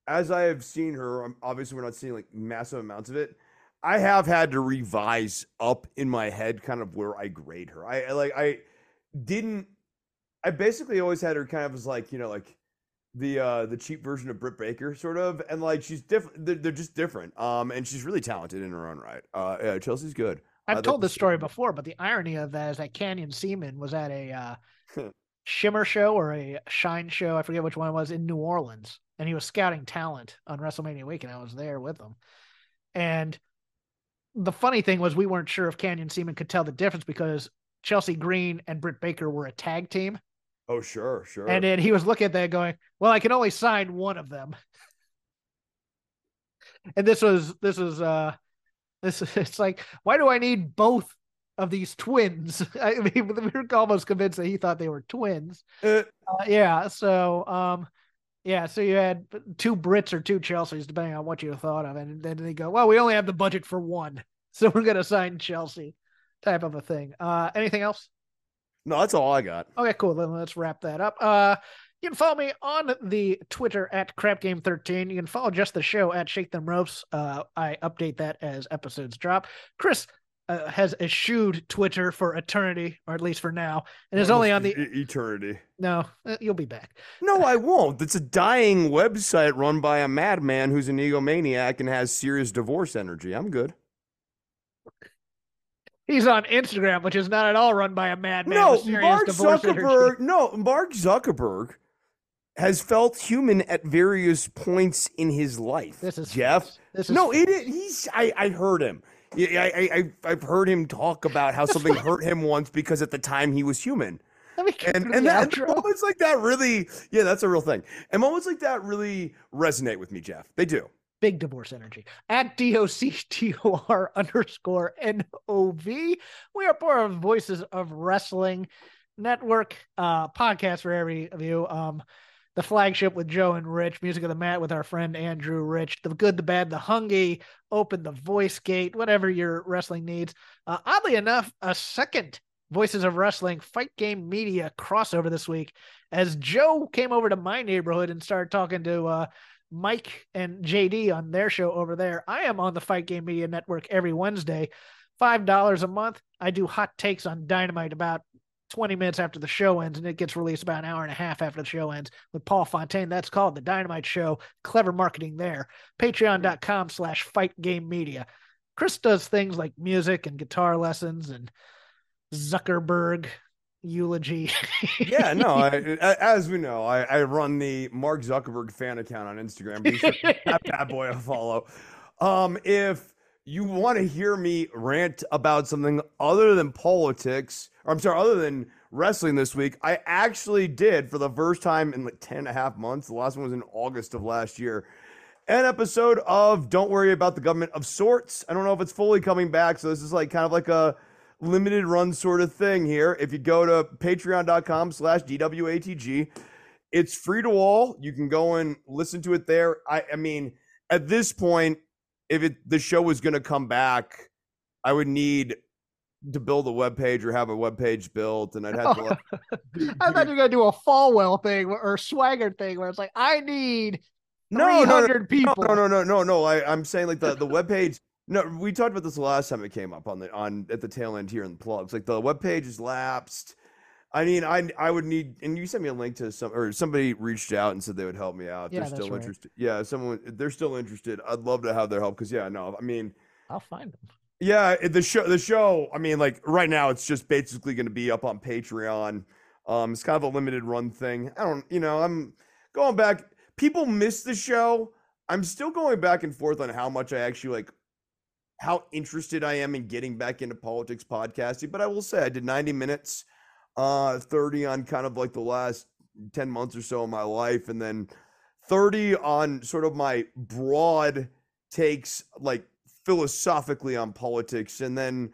as I have seen her, um, obviously we're not seeing like massive amounts of it. I have had to revise up in my head kind of where I grade her. I, I like I didn't. I basically always had her kind of as like you know like the uh the cheap version of Britt Baker sort of, and like she's different. They're, they're just different. Um, and she's really talented in her own right. Uh, yeah, Chelsea's good. I've I'd told this story before, but the irony of that is that Canyon Ceman was at a uh, <laughs> Shimmer show or a Shine show, I forget which one it was, in New Orleans, and he was scouting talent on WrestleMania week, and I was there with him. And the funny thing was, we weren't sure if Canyon Ceman could tell the difference because Chelsea Green and Britt Baker were a tag team, Oh sure, sure. and then he was looking at that going, "Well, I can only sign one of them." <laughs> and this was this was uh this <laughs> it's like why do I need both of these twins? <laughs> I mean, we were almost convinced that he thought they were twins. Uh, Uh, yeah, so um, yeah, so you had two Brits or two Chelseas, depending on what you thought of, and then they go, well, we only have the budget for one, <laughs> so we're gonna sign Chelsea, type of a thing. Uh, anything else? no, that's all I got. Okay, cool. Then let's wrap that up. Uh, you can follow me on the Twitter at CrapGame13. You can follow just the show at Shake Them Ropes. Uh, I update that as episodes drop. Chris uh, has eschewed Twitter for eternity, or at least for now, and is only on the. Eternity. No, uh, you'll be back. No, I won't. It's a dying website run by a madman who's an egomaniac and has serious divorce energy. I'm good. He's on Instagram, which is not at all run by a madman. no, Mark divorce energy. Zuckerberg. No, Mark Zuckerberg has felt human at various points in his life. This is Jeff. This is no, it is. He's. I. I heard him. Yeah, I, I, I've heard him talk about how something hurt him once because at the time he was human. Let me get and and that outro. moments like that really yeah that's a real thing and moments like that really resonate with me jeff they do Big divorce energy. At D-O-C-T-O-R <laughs> underscore N-O-V. We are part of Voices of Wrestling Network uh, podcast for every of you. Um, the flagship with Joe and Rich, music of the mat with our friend Andrew Rich, the good, the bad, the hungy, open the voice gate, whatever your wrestling needs. Uh, oddly enough, a second Voices of Wrestling Fight Game Media crossover this week as Joe came over to my neighborhood and started talking to uh, Mike and JD on their show over there. I am on the Fight Game Media Network every Wednesday, $5 a month. I do hot takes on Dynamite about 20 minutes after the show ends, and it gets released about an hour and a half after the show ends with Paul Fontaine. That's called The Dynamite Show. Clever marketing there. Patreon.com slash Fight Game Media. Chris does things like music and guitar lessons and Zuckerberg eulogy. yeah, no. <laughs> I, as we know, I, I, run the Mark Zuckerberg fan account on Instagram. Be sure that <laughs> bad boy a follow. Um, if you want to hear me rant about something other than politics, or I'm sorry, other than wrestling this week, I actually did for the first time in like 10 and a half months. The last one was in August of last year. An episode of Don't Worry About the Government of sorts. I don't know if it's fully coming back. So this is like kind of like a limited run sort of thing here. If you go to patreon.com slash DWATG, it's free to all. You can go and listen to it there. I, I mean, at this point, if it the show was going to come back, I would need to build a web page or have a web page built, and I'd have to. Like, <laughs> I thought you were gonna do a Falwell thing or Swagger thing where it's like, I need no, no, no, people. No, no, no, no, no. I, I'm saying like the the web page no, we talked about this the last time it came up on the on at the tail end here in the plugs. Like the web page is lapsed. I mean, I I would need, and you sent me a link to some, or somebody reached out and said they would help me out. Yeah, they're still right. interested. Yeah, someone they're still interested. I'd love to have their help because yeah, no, I mean, I'll find them. Yeah, the show, the show. I mean, like right now, it's just basically going to be up on Patreon. Um, it's kind of a limited run thing. I don't, you know, I'm going back. People miss the show. I'm still going back and forth on how much I actually like how interested I am in getting back into politics podcasting. But I will say I did 90 minutes, uh, 30 on kind of like the last 10 months or so of my life, and then 30 on sort of my broad takes, like philosophically on politics, and then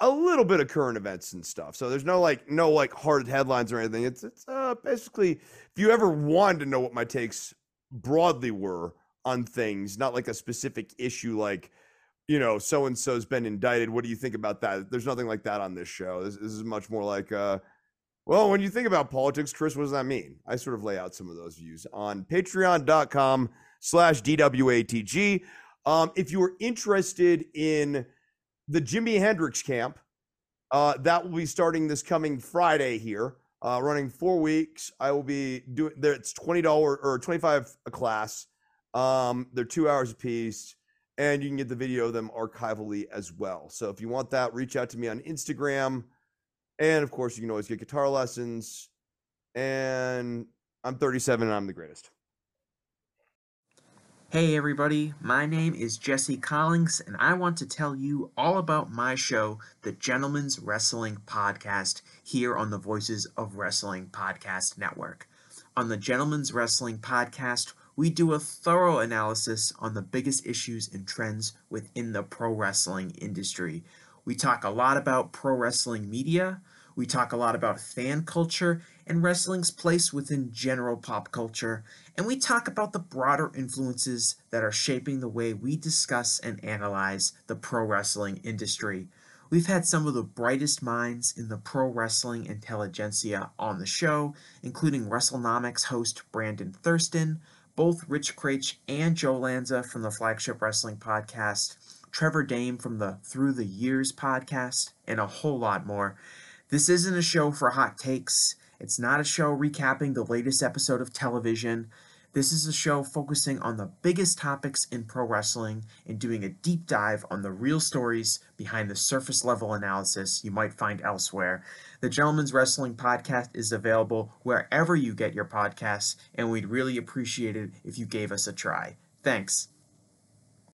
a little bit of current events and stuff. So there's no like no like hard headlines or anything. It's it's uh basically if you ever wanted to know what my takes broadly were on things, not like a specific issue like you know, so and so's been indicted. What do you think about that? There's nothing like that on this show. This, this is much more like, uh, well, when you think about politics, Chris, what does that mean? I sort of lay out some of those views on patreon.com slash DWATG. Um, if you are interested in the Jimi Hendrix camp, uh, that will be starting this coming Friday here, uh, running four weeks. I will be doing there. It's $20 or 25 a class. Um, they're two hours a piece and you can get the video of them archivally as well. So if you want that, reach out to me on Instagram. And of course, you can always get guitar lessons. And I'm 37 and I'm the greatest. Hey everybody, my name is Jesse Collins, and I want to tell you all about my show, the Gentleman's Wrestling Podcast, here on the Voices of Wrestling Podcast Network. On the Gentleman's Wrestling Podcast, we do a thorough analysis on the biggest issues and trends within the pro wrestling industry. We talk a lot about pro wrestling media, we talk a lot about fan culture and wrestling's place within general pop culture, and we talk about the broader influences that are shaping the way we discuss and analyze the pro wrestling industry. We've had some of the brightest minds in the pro wrestling intelligentsia on the show, including WrestleNomics host Brandon Thurston, both Rich Kraetsch and Joe Lanza from the Flagship Wrestling Podcast, Trevor Dame from the Through the Years podcast, and a whole lot more. This isn't a show for hot takes. It's not a show recapping the latest episode of television. This is a show focusing on the biggest topics in pro wrestling and doing a deep dive on the real stories behind the surface level analysis you might find elsewhere. The Gentleman's Wrestling Podcast is available wherever you get your podcasts, and we'd really appreciate it if you gave us a try. Thanks.